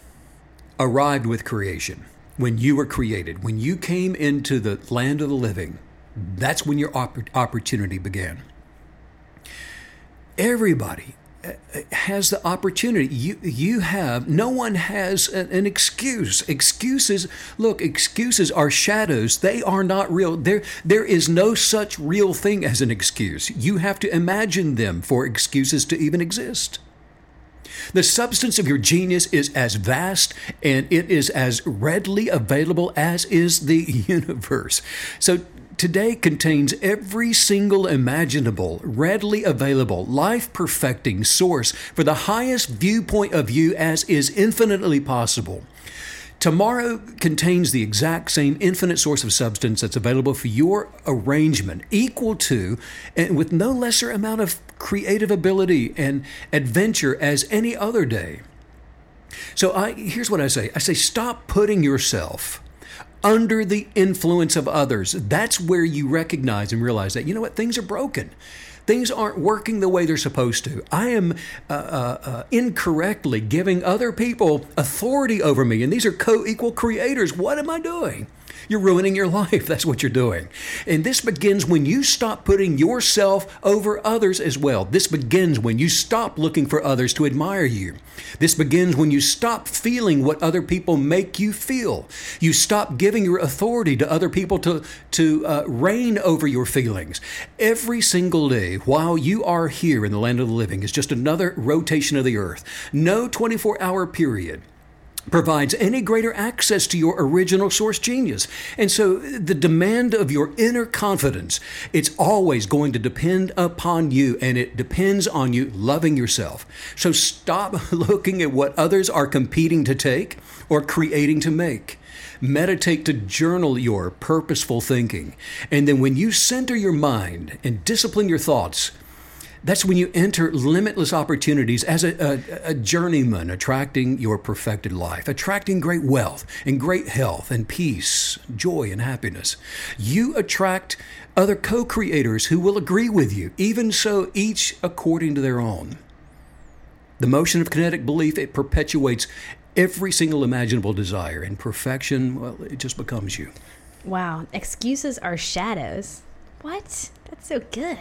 Speaker 1: arrived with creation when you were created, when you came into the land of the living. That's when your opportunity began everybody uh, has the opportunity. You you have no one has an excuse. Excuses, look, excuses are shadows. They are not real. There there is no such real thing as an excuse. You have to imagine them for excuses to even exist. The substance of your genius is as vast and it is as readily available as is the universe. So today contains every single imaginable, readily available, life perfecting source for the highest viewpoint of you as is infinitely possible. Tomorrow contains the exact same infinite source of substance that's available for your arrangement, equal to and with no lesser amount of creative ability and adventure as any other day. So I here's what I say. I say stop putting yourself under the influence of others. That's where you recognize and realize that, you know what, things are broken. Things aren't working the way they're supposed to. I am uh, uh, uh, incorrectly giving other people authority over me, and these are co equal creators. What am I doing? You're ruining your life. That's what you're doing. And this begins when you stop putting yourself over others as well. This begins when you stop looking for others to admire you. This begins when you stop feeling what other people make you feel. You stop giving your authority to other people to, to uh, reign over your feelings. Every single day while you are here in the land of the living is just another rotation of the earth. No 24 hour period provides any greater access to your original source genius. And so the demand of your inner confidence, it's always going to depend upon you and it depends on you loving yourself. So stop looking at what others are competing to take or creating to make. Meditate to journal your purposeful thinking. And then when you center your mind and discipline your thoughts, that's when you enter limitless opportunities as a, a, a, journeyman, attracting your perfected life, attracting great wealth and great health and peace, joy and happiness. You attract other co creators who will agree with you, even so, each according to their own. The motion of kinetic belief, it perpetuates every single imaginable desire, and perfection, well, it just becomes you.
Speaker 3: Wow. Excuses are shadows. What? That's so good.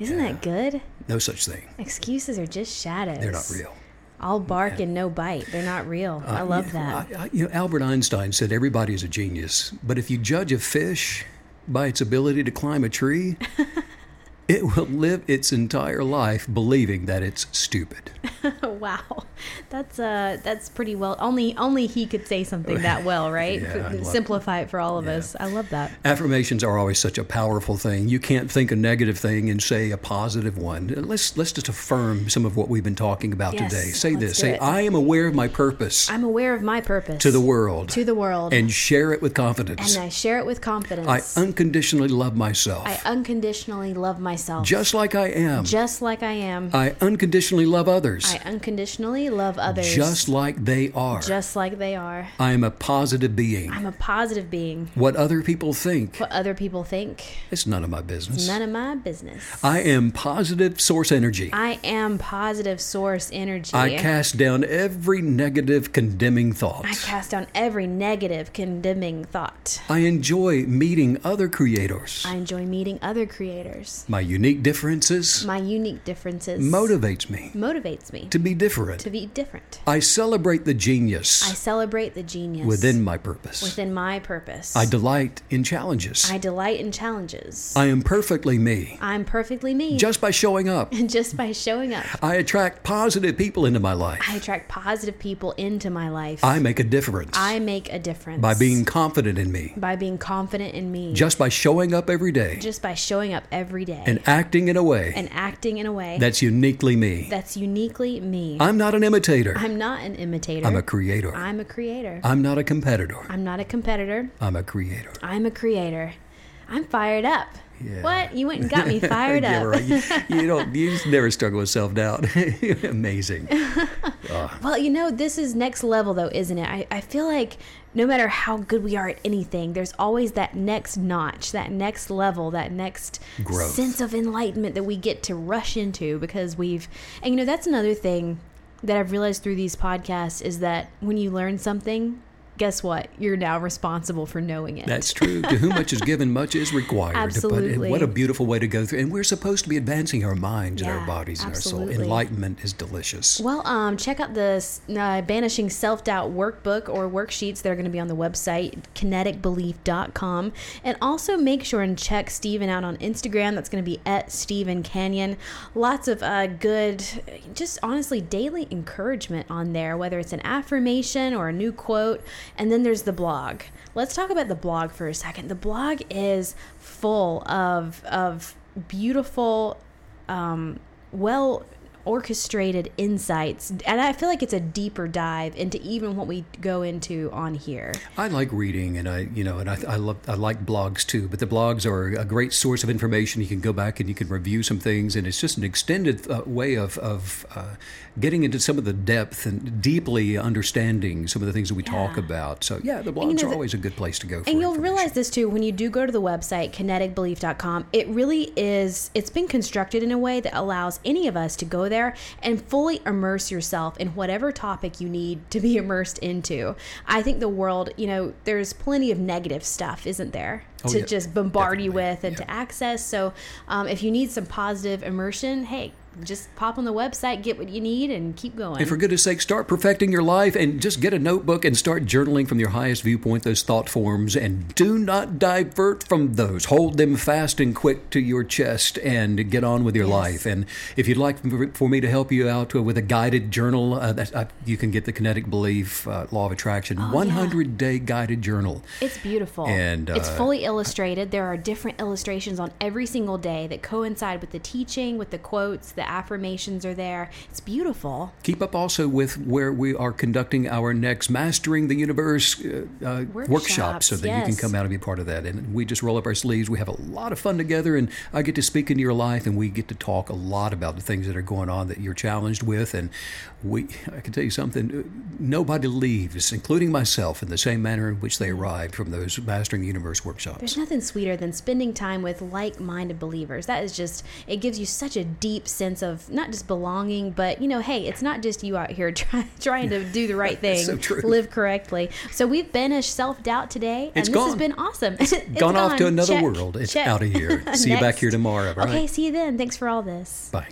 Speaker 3: Isn't yeah. that good?
Speaker 1: No such thing.
Speaker 3: Excuses are just shadows.
Speaker 1: They're not real.
Speaker 3: All bark yeah. and no bite. They're not real. Uh, I love that.
Speaker 1: I, I, you know, Albert Einstein said everybody is a genius, but if you judge a fish by its ability to climb a tree, it will live its entire life believing that it's stupid.
Speaker 3: wow, that's uh, that's pretty well. Only only he could say something that well, right? yeah, Simplify it for all of yeah. us. I love that.
Speaker 1: Affirmations are always such a powerful thing. You can't think a negative thing and say a positive one. Let's let's just affirm some of what we've been talking about
Speaker 3: yes,
Speaker 1: today. Say this. Say,
Speaker 3: it.
Speaker 1: I am aware of my purpose.
Speaker 3: I'm aware of my purpose
Speaker 1: to the world.
Speaker 3: To the world.
Speaker 1: And share it with confidence.
Speaker 3: And I share it with confidence.
Speaker 1: I unconditionally love myself.
Speaker 3: I unconditionally love myself.
Speaker 1: Just like I am.
Speaker 3: Just like I am.
Speaker 1: I unconditionally love others.
Speaker 3: I unconditionally love others.
Speaker 1: Just like they are.
Speaker 3: Just like they are.
Speaker 1: I am a positive being.
Speaker 3: I'm a positive being.
Speaker 1: What other people think.
Speaker 3: What other people think.
Speaker 1: It's none of my business.
Speaker 3: It's none of my business.
Speaker 1: I am positive source energy.
Speaker 3: I am positive source energy.
Speaker 1: I cast down every negative condemning thought.
Speaker 3: I cast down every negative condemning thought.
Speaker 1: I enjoy meeting other creators.
Speaker 3: I enjoy meeting other creators.
Speaker 1: My unique differences.
Speaker 3: My unique differences.
Speaker 1: Motivates me.
Speaker 3: Motivates me.
Speaker 1: To be different.
Speaker 3: To be different.
Speaker 1: I celebrate the genius.
Speaker 3: I celebrate the genius.
Speaker 1: Within my purpose.
Speaker 3: Within my purpose.
Speaker 1: I delight in challenges.
Speaker 3: I delight in challenges.
Speaker 1: I am perfectly me.
Speaker 3: I'm perfectly me.
Speaker 1: Just by showing up.
Speaker 3: And just by showing up.
Speaker 1: I attract positive people into my life.
Speaker 3: I attract positive people into my life.
Speaker 1: I make a difference.
Speaker 3: I make a difference.
Speaker 1: By being confident in me.
Speaker 3: By being confident in me.
Speaker 1: Just by showing up every day.
Speaker 3: Just by showing up every day.
Speaker 1: And acting in a way.
Speaker 3: And acting in a way.
Speaker 1: That's uniquely me.
Speaker 3: That's uniquely me.
Speaker 1: I'm not an imitator.
Speaker 3: I'm not an imitator.
Speaker 1: I'm a creator.
Speaker 3: I'm a creator.
Speaker 1: I'm not a competitor.
Speaker 3: I'm not a competitor.
Speaker 1: I'm a creator.
Speaker 3: I'm a creator. I'm fired up. Yeah. What? You went and got me fired
Speaker 1: yeah,
Speaker 3: up.
Speaker 1: right. You, you, don't. You never struggle with self doubt. Amazing. Ah.
Speaker 3: Well, you know, this is next level, though, isn't it? I, I feel like no matter how good we are at anything, there's always that next notch, that next level, that next
Speaker 1: Growth.
Speaker 3: sense of enlightenment that we get to rush into because we've. And you know, that's another thing that I've realized through these podcasts is that when you learn something, guess what? You're now responsible for knowing it.
Speaker 1: That's true. to whom much is given, much is required.
Speaker 3: Absolutely.
Speaker 1: But what a beautiful way to go through. And we're supposed to be advancing our minds
Speaker 3: Yeah,
Speaker 1: and our bodies
Speaker 3: absolutely.
Speaker 1: and our soul. Enlightenment is delicious.
Speaker 3: Well, um, check out the uh, Banishing Self Doubt workbook or worksheets that are going to be on the website, kineticbelief.com. And also make sure and check Stephen out on Instagram. That's going to be at Stephen Kenyon. Lots of uh, good, just honestly, daily encouragement on there, whether it's an affirmation or a new quote. And then there's the blog. Let's talk about the blog for a second. The blog is full of, of beautiful, um, well orchestrated insights and i feel like it's a deeper dive into even what we go into on here
Speaker 1: I like reading, and I, you know, and I, I love, I like blogs too. But the blogs are a great source of information. You can go back and you can review some things, and it's just an extended uh, way of of uh, getting into some of the depth and deeply understanding some of the things that we talk about. So yeah, the
Speaker 3: you
Speaker 1: blogs
Speaker 3: know,
Speaker 1: are always a good place to go. For
Speaker 3: and you'll realize this too when you do go to the website kineticbelief.com it really is it's been constructed in a way that allows any of us to go there and fully immerse yourself in whatever topic you need to be immersed into. I think the world, you know, there's plenty of negative stuff, isn't there?
Speaker 1: Oh,
Speaker 3: to
Speaker 1: yeah.
Speaker 3: just bombard you with and
Speaker 1: Yeah.
Speaker 3: to access. So, um, if you need some positive immersion, hey, just pop on the website, get what you need, and keep going.
Speaker 1: And for goodness sake, start perfecting your life and just get a notebook and start journaling from your highest viewpoint, those thought forms, and do not divert from those. Hold them fast and quick to your chest and get on with your
Speaker 3: Yes.
Speaker 1: life. And if you'd like for- me to help you out with a guided journal, uh, that, uh, you can get the Kinetic Belief uh, Law of Attraction
Speaker 3: Oh, yeah.
Speaker 1: 100 day guided journal.
Speaker 3: It's beautiful.
Speaker 1: And,
Speaker 3: it's
Speaker 1: uh,
Speaker 3: fully illustrated. There are different illustrations on every single day that coincide with the teaching, with the quotes, the affirmations are there. It's beautiful.
Speaker 1: Keep up also with where we are conducting our next Mastering the Universe uh, uh, workshop
Speaker 3: Workshops,
Speaker 1: so that you can come out and be part of that. And we just roll up our sleeves. We have a lot of fun together, and I get to speak into your life, and we get to talk a lot about the things that are going on that you're challenged with. And we, I can tell you something, uh, nobody leaves, including myself, in the same manner in which they arrived from those Mastering the Universe workshops.
Speaker 3: There's nothing sweeter than spending time with like minded believers. That is just, it gives you such a deep sense of not just belonging, but, you know, hey, it's not just you out here try, trying to do the right thing,
Speaker 1: So
Speaker 3: live correctly. So we've banished self doubt today, and
Speaker 1: It's
Speaker 3: this
Speaker 1: gone.
Speaker 3: has been awesome. It's
Speaker 1: Gone off to another
Speaker 3: Check.
Speaker 1: world. It's
Speaker 3: Check.
Speaker 1: out of here. See you back here tomorrow, right?
Speaker 3: Okay, see you then. Thanks for all this.
Speaker 1: Bye.